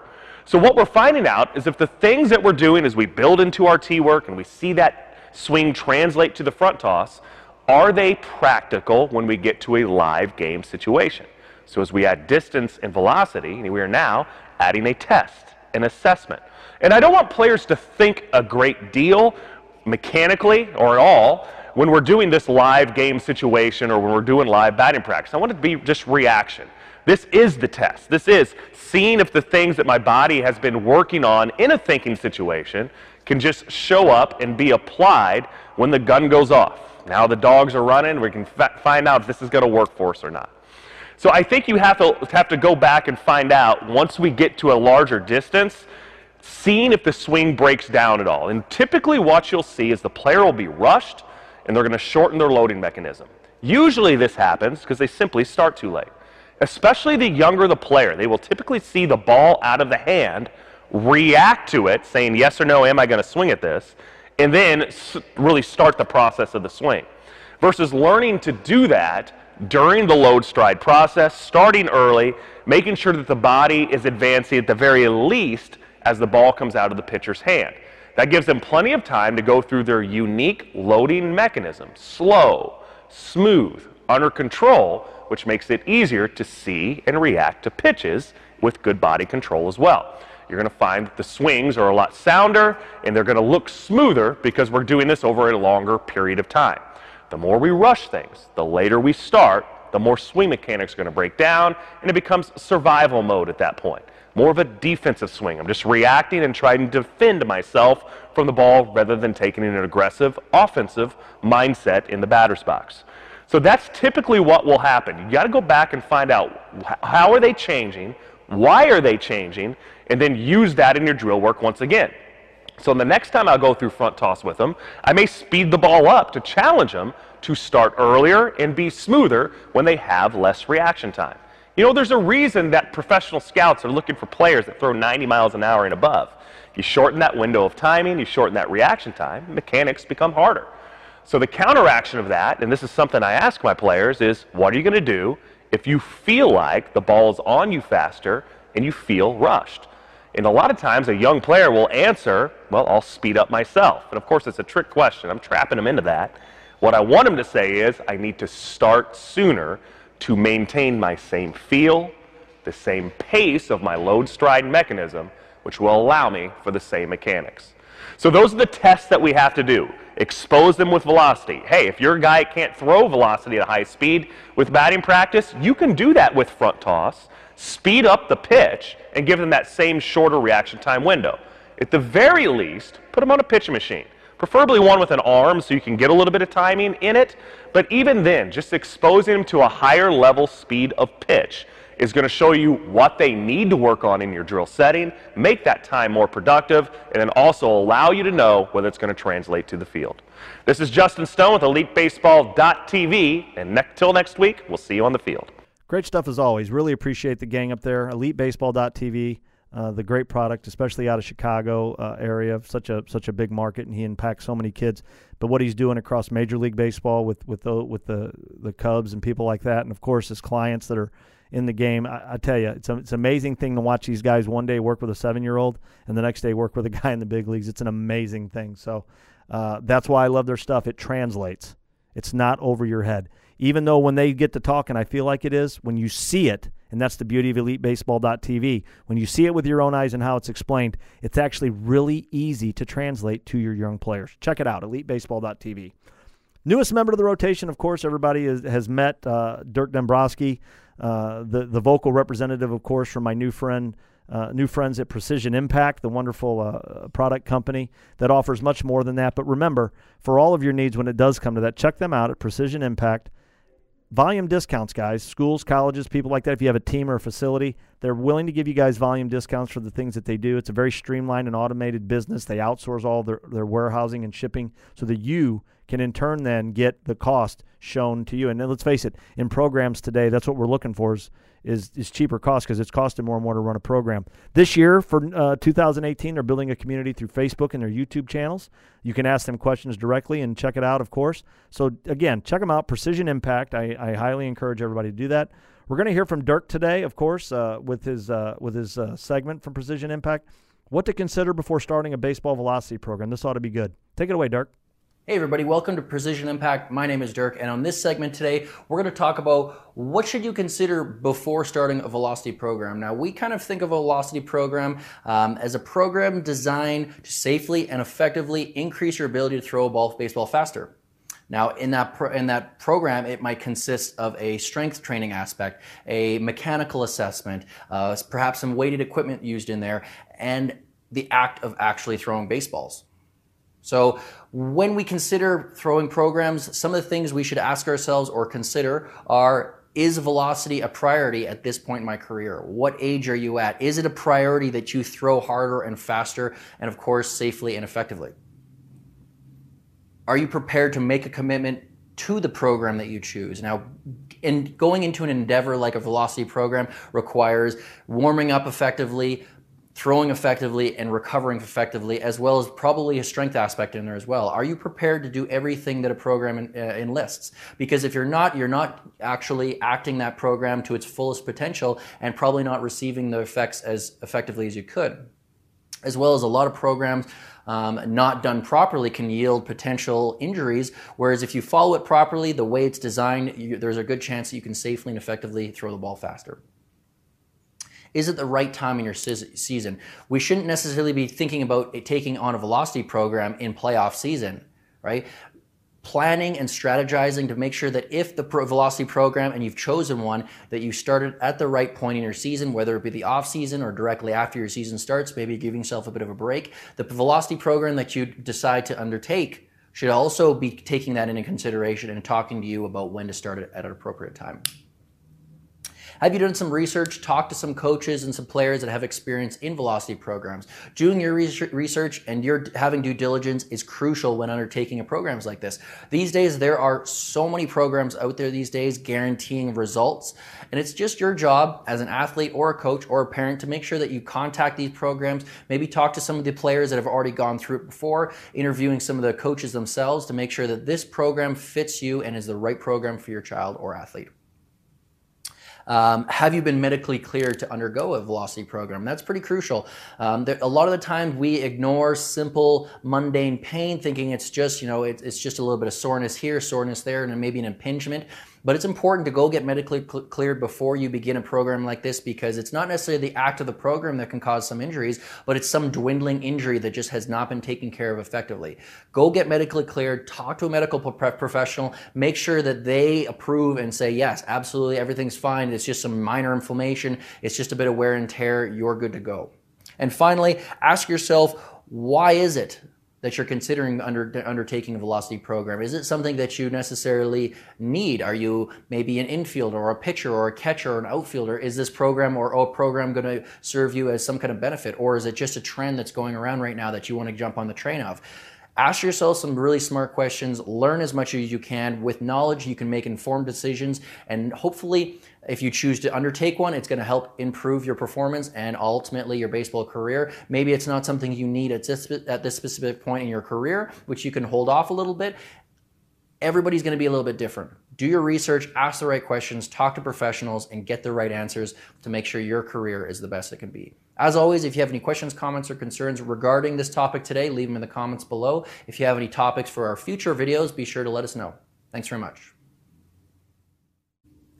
So what we're finding out is if the things that we're doing as we build into our T work and we see that swing translate to the front toss, are they practical when we get to a live game situation? So as we add distance and velocity, we are now adding a test, an assessment. And I don't want players to think a great deal mechanically or at all when we're doing this live game situation or when we're doing live batting practice. I want it to be just reaction. This is the test. This is seeing if the things that my body has been working on in a thinking situation can just show up and be applied when the gun goes off. Now the dogs are running, we can find out if this is going to work for us or not. So I think you have to, have to go back and find out once we get to a larger distance, seeing if the swing breaks down at all. And typically what you'll see is the player will be rushed and they're going to shorten their loading mechanism. Usually this happens because they simply start too late. Especially the younger the player, they will typically see the ball out of the hand, react to it, saying yes or no, am I going to swing at this, and then really start the process of the swing. Versus learning to do that during the load stride process, starting early, making sure that the body is advancing at the very least as the ball comes out of the pitcher's hand. That gives them plenty of time to go through their unique loading mechanism, slow, smooth, under control, which makes it easier to see and react to pitches with good body control as well. You're going to find that the swings are a lot sounder and they're going to look smoother because we're doing this over a longer period of time. The more we rush things, the later we start, the more swing mechanics are going to break down and it becomes survival mode at that point more of a defensive swing. I'm just reacting and trying to defend myself from the ball rather than taking an aggressive offensive mindset in the batter's box. So that's typically what will happen. You got to go back and find out how are they changing, why are they changing, and then use that in your drill work once again. So the next time I'll go through front toss with them, I may speed the ball up to challenge them to start earlier and be smoother when they have less reaction time. You know, there's a reason that professional scouts are looking for players that throw 90 miles an hour and above. You shorten that window of timing, you shorten that reaction time, mechanics become harder. So the counteraction of that, and this is something I ask my players, is what are you going to do if you feel like the ball is on you faster and you feel rushed? And a lot of times a young player will answer, well, I'll speed up myself. And of course, it's a trick question. I'm trapping them into that. What I want them to say is, I need to start sooner to maintain my same feel, the same pace of my load stride mechanism, which will allow me for the same mechanics. So those are the tests that we have to do. Expose them with velocity. Hey, if your guy can't throw velocity at high speed with batting practice, you can do that with front toss. Speed up the pitch and give them that same shorter reaction time window. At the very least, put them on a pitching machine preferably one with an arm so you can get a little bit of timing in it. But even then, just exposing them to a higher level speed of pitch is going to show you what they need to work on in your drill setting, make that time more productive, and then also allow you to know whether it's going to translate to the field. This is Justin Stone with EliteBaseball.tv, and until ne- next week, we'll see you on the field. Great stuff as always. Really appreciate the gang up there. EliteBaseball.tv uh, the great product, especially out of Chicago uh, area, such a such a big market, and he impacts so many kids. But what he's doing across Major League Baseball with with the with the the Cubs and people like that, and of course his clients that are in the game, I, I tell you, it's a, it's an amazing thing to watch these guys one day work with a seven year old, and the next day work with a [laughs] guy in the big leagues. It's an amazing thing. So uh, that's why I love their stuff. It translates. It's not over your head. Even though when they get to talking, I feel like it is, when you see it, and that's the beauty of elitebaseball.tv. When you see it with your own eyes and how it's explained, it's actually really easy to translate to your young players. Check it out, elitebaseball.tv. Newest member of the rotation, of course, everybody is, has met uh, Dirk Dombrowski, uh, the, the vocal representative, of course, from my new friend. Uh, new friends at Precision Impact, the wonderful uh, product company that offers much more than that. But remember, for all of your needs, when it does come to that, check them out at Precision Impact volume discounts, guys. Schools, colleges, people like that. If you have a team or a facility, they're willing to give you guys volume discounts for the things that they do. It's a very streamlined and automated business. They outsource all their, their warehousing and shipping so that you can in turn then get the cost shown to you. And let's face it, in programs today, that's what we're looking for is is, is cheaper cost because it's costing more and more to run a program. This year for uh, 2018, they're building a community through Facebook and their YouTube channels. You can ask them questions directly and check it out, of course. So again, check them out. Precision Impact. I, I highly encourage everybody to do that. We're going to hear from Dirk today, of course, uh, with his uh, with his uh, segment from Precision Impact. What to consider before starting a baseball velocity program. This ought to be good. Take it away, Dirk. Hey everybody, welcome to Precision Impact. My name is Dirk, and on this segment today, we're going to talk about what should you consider before starting a velocity program. Now, we kind of think of a velocity program um, as a program designed to safely and effectively increase your ability to throw a ball baseball faster. Now, in that pro- in that program, it might consist of a strength training aspect, a mechanical assessment, uh, perhaps some weighted equipment used in there, and the act of actually throwing baseballs. So, when we consider throwing programs, some of the things we should ask ourselves or consider are is velocity a priority at this point in my career? What age are you at? Is it a priority that you throw harder and faster and, of course, safely and effectively? Are you prepared to make a commitment to the program that you choose? Now, in going into an endeavor like a velocity program requires warming up effectively, throwing effectively and recovering effectively, as well as probably a strength aspect in there as well. Are you prepared to do everything that a program in, uh, enlists? Because if you're not, you're not actually acting that program to its fullest potential and probably not receiving the effects as effectively as you could. As well as a lot of programs um, not done properly can yield potential injuries. Whereas if you follow it properly, the way it's designed, you, there's a good chance that you can safely and effectively throw the ball faster. Is it the right time in your season? We shouldn't necessarily be thinking about taking on a velocity program in playoff season, right? planning and strategizing to make sure that if the pro velocity program and you've chosen one that you started at the right point in your season whether it be the off season or directly after your season starts maybe giving yourself a bit of a break the velocity program that you decide to undertake should also be taking that into consideration and talking to you about when to start it at an appropriate time have you done some research, talked to some coaches and some players that have experience in velocity programs? Doing your research and your having due diligence is crucial when undertaking a programs like this. These days, there are so many programs out there these days guaranteeing results. And it's just your job as an athlete or a coach or a parent to make sure that you contact these programs, maybe talk to some of the players that have already gone through it before, interviewing some of the coaches themselves to make sure that this program fits you and is the right program for your child or athlete. Um, have you been medically cleared to undergo a velocity program? That's pretty crucial. Um, there, a lot of the time we ignore simple, mundane pain, thinking it's just, you know, it, it's just a little bit of soreness here, soreness there, and maybe an impingement. But it's important to go get medically cl- cleared before you begin a program like this because it's not necessarily the act of the program that can cause some injuries, but it's some dwindling injury that just has not been taken care of effectively. Go get medically cleared, talk to a medical pro- professional, make sure that they approve and say, yes, absolutely, everything's fine. It's just some minor inflammation, it's just a bit of wear and tear, you're good to go. And finally, ask yourself, why is it that you're considering under, undertaking a velocity program? Is it something that you necessarily need? Are you maybe an infielder or a pitcher or a catcher or an outfielder? Is this program or a program going to serve you as some kind of benefit? Or is it just a trend that's going around right now that you want to jump on the train of? Ask yourself some really smart questions, learn as much as you can. With knowledge, you can make informed decisions, and hopefully, if you choose to undertake one, it's going to help improve your performance and ultimately your baseball career. Maybe it's not something you need at this, at this specific point in your career, which you can hold off a little bit. Everybody's going to be a little bit different. Do your research, ask the right questions, talk to professionals, and get the right answers to make sure your career is the best it can be. As always, if you have any questions, comments, or concerns regarding this topic today, leave them in the comments below. If you have any topics for our future videos, be sure to let us know. Thanks very much.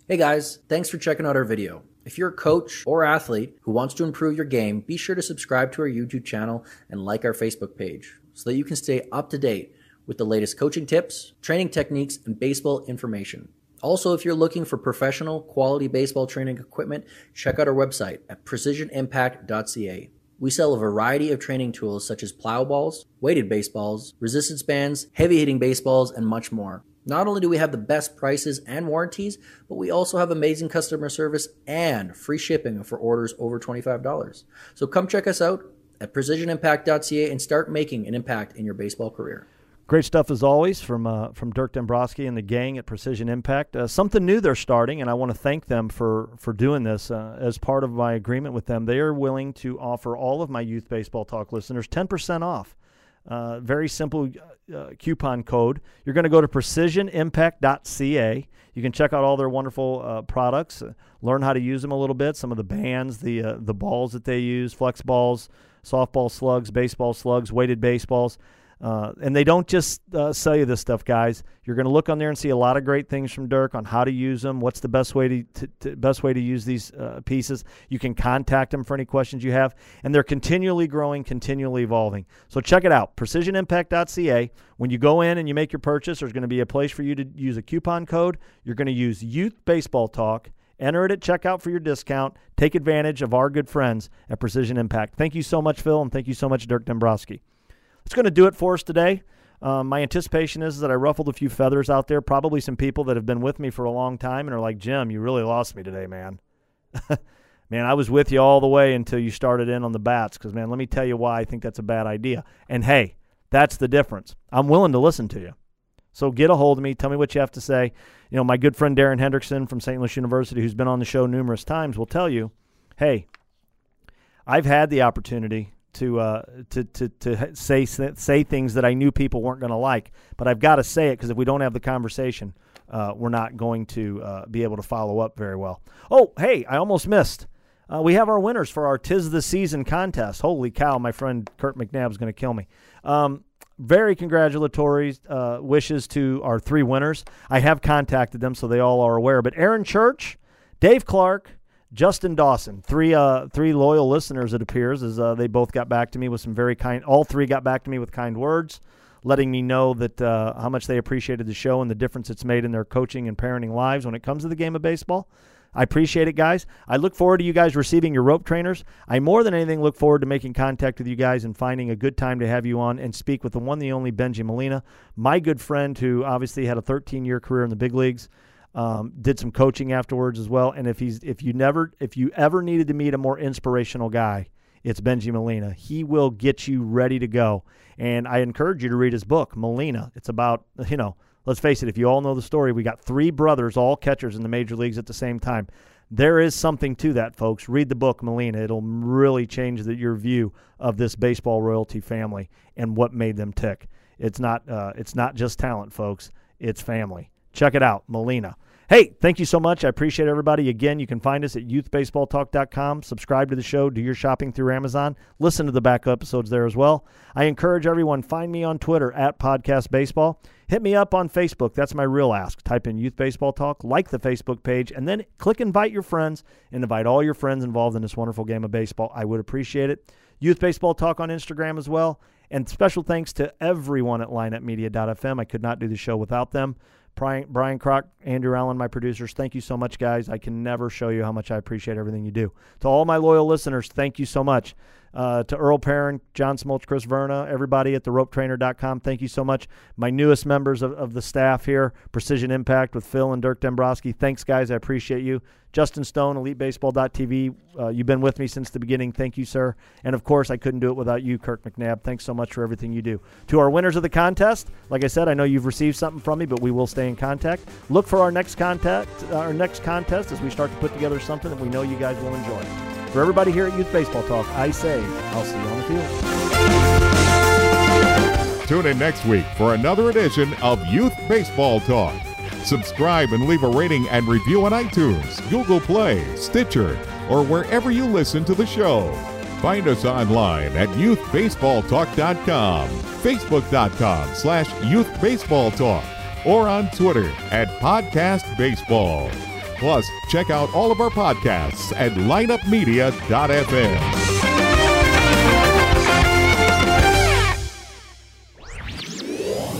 Hey guys, thanks for checking out our video. If you're a coach or athlete who wants to improve your game, be sure to subscribe to our YouTube channel and like our Facebook page so that you can stay up to date with the latest coaching tips, training techniques, and baseball information. Also, if you're looking for professional quality baseball training equipment, check out our website at precisionimpact.ca. We sell a variety of training tools such as plyo balls, weighted baseballs, resistance bands, heavy hitting baseballs, and much more. Not only do we have the best prices and warranties, but we also have amazing customer service and free shipping for orders over $25. So come check us out at precisionimpact.ca and start making an impact in your baseball career. Great stuff as always from uh, from Dirk Dombrowski and the gang at Precision Impact. Uh, something new they're starting, and I want to thank them for for doing this. Uh, as part of my agreement with them, they are willing to offer all of my Youth Baseball Talk listeners 10% off uh, very simple uh, coupon code. You're going to go to precisionimpact.ca. You can check out all their wonderful uh, products, uh, learn how to use them a little bit. Some of the bands, the uh, the balls that they use, flex balls, softball slugs, baseball slugs, weighted baseballs. Uh, and they don't just uh, sell you this stuff, guys. You're going to look on there and see a lot of great things from Dirk on how to use them. What's the best way to, to, to best way to use these uh, pieces? You can contact them for any questions you have, and they're continually growing, continually evolving. So check it out, PrecisionImpact.ca. When you go in and you make your purchase, there's going to be a place for you to use a coupon code. You're going to use Youth Baseball Talk. Enter it at checkout for your discount. Take advantage of our good friends at Precision Impact. Thank you so much, Phil, and thank you so much, Dirk Dombrowski. It's going to do it for us today. Um, my anticipation is that I ruffled a few feathers out there. Probably some people that have been with me for a long time and are like, Jim, you really lost me today, man. [laughs] man, I was with you all the way until you started in on the bats. Because, man, let me tell you why I think that's a bad idea. And hey, that's the difference. I'm willing to listen to you. So get a hold of me. Tell me what you have to say. You know, my good friend Darin Hendrickson from St. Louis University, who's been on the show numerous times, will tell you, hey, I've had the opportunity to uh, to to to say say things that I knew people weren't going to like, but I've got to say it because if we don't have the conversation, uh, we're not going to uh, be able to follow up very well. Oh, hey, I almost missed. Uh, we have our winners for our Tis the Season contest. Holy cow, my friend Kirk McNabb is going to kill me. Um, very congratulatory uh, wishes to our three winners. I have contacted them, so they all are aware. But Aaron Church, Dave Clark, Justin Dawson, three uh, three loyal listeners. It appears as uh, they both got back to me with some very kind. All three got back to me with kind words, letting me know that uh, how much they appreciated the show and the difference it's made in their coaching and parenting lives when it comes to the game of baseball. I appreciate it, guys. I look forward to you guys receiving your rope trainers. I more than anything look forward to making contact with you guys and finding a good time to have you on and speak with the one, the only Bengie Molina, my good friend who obviously had a 13 year career in the big leagues. Um, did some coaching afterwards as well. And if he's if you never if you ever needed to meet a more inspirational guy, it's Bengie Molina. He will get you ready to go. And I encourage you to read his book, Molina. It's about you know let's face it, if you all know the story, we got three brothers, all catchers in the major leagues at the same time. There is something to that, folks. Read the book, Molina. It'll really change the, your view of this baseball royalty family and what made them tick. It's not, uh, it's not just talent, folks. It's family. Check it out, Molina. Hey, thank you so much. I appreciate everybody. Again, you can find us at youthbaseballtalk.com. Subscribe to the show, do your shopping through Amazon. Listen to the back episodes there as well. I encourage everyone, find me on Twitter at Podcast Baseball. Hit me up on Facebook. That's my real ask. Type in Youth Baseball Talk, like the Facebook page, and then click invite your friends and invite all your friends involved in this wonderful game of baseball. I would appreciate it. Youth Baseball Talk on Instagram as well. And special thanks to everyone at lineupmedia.fm. I could not do the show without them. Brian, Brian Croc, Andrew Allen, my producers, thank you so much, guys. I can never show you how much I appreciate everything you do. To all my loyal listeners, thank you so much. Uh, to Earl Perrin, John Smoltz, Chris Verna, everybody at theropetrainer.com, thank you so much. My newest members of, of the staff here, Precision Impact with Phil and Dirk Dombrowski. Thanks, guys. I appreciate you. Justin Stone, EliteBaseball.tv. Uh, you've been with me since the beginning. Thank you, sir. And of course, I couldn't do it without you, Kirk McNabb. Thanks so much for everything you do. To our winners of the contest, like I said, I know you've received something from me, but we will stay in contact. Look for our next contact, uh, our next contest as we start to put together something that we know you guys will enjoy. For everybody here at Youth Baseball Talk, I say I'll see you on the field. Tune in next week for another edition of Youth Baseball Talk. Subscribe and leave a rating and review on iTunes, Google Play, Stitcher, or wherever you listen to the show. Find us online at youthbaseballtalk.com, facebook.com slash youthbaseballtalk, or on Twitter at podcastbaseball. Plus, check out all of our podcasts at lineupmedia.fm.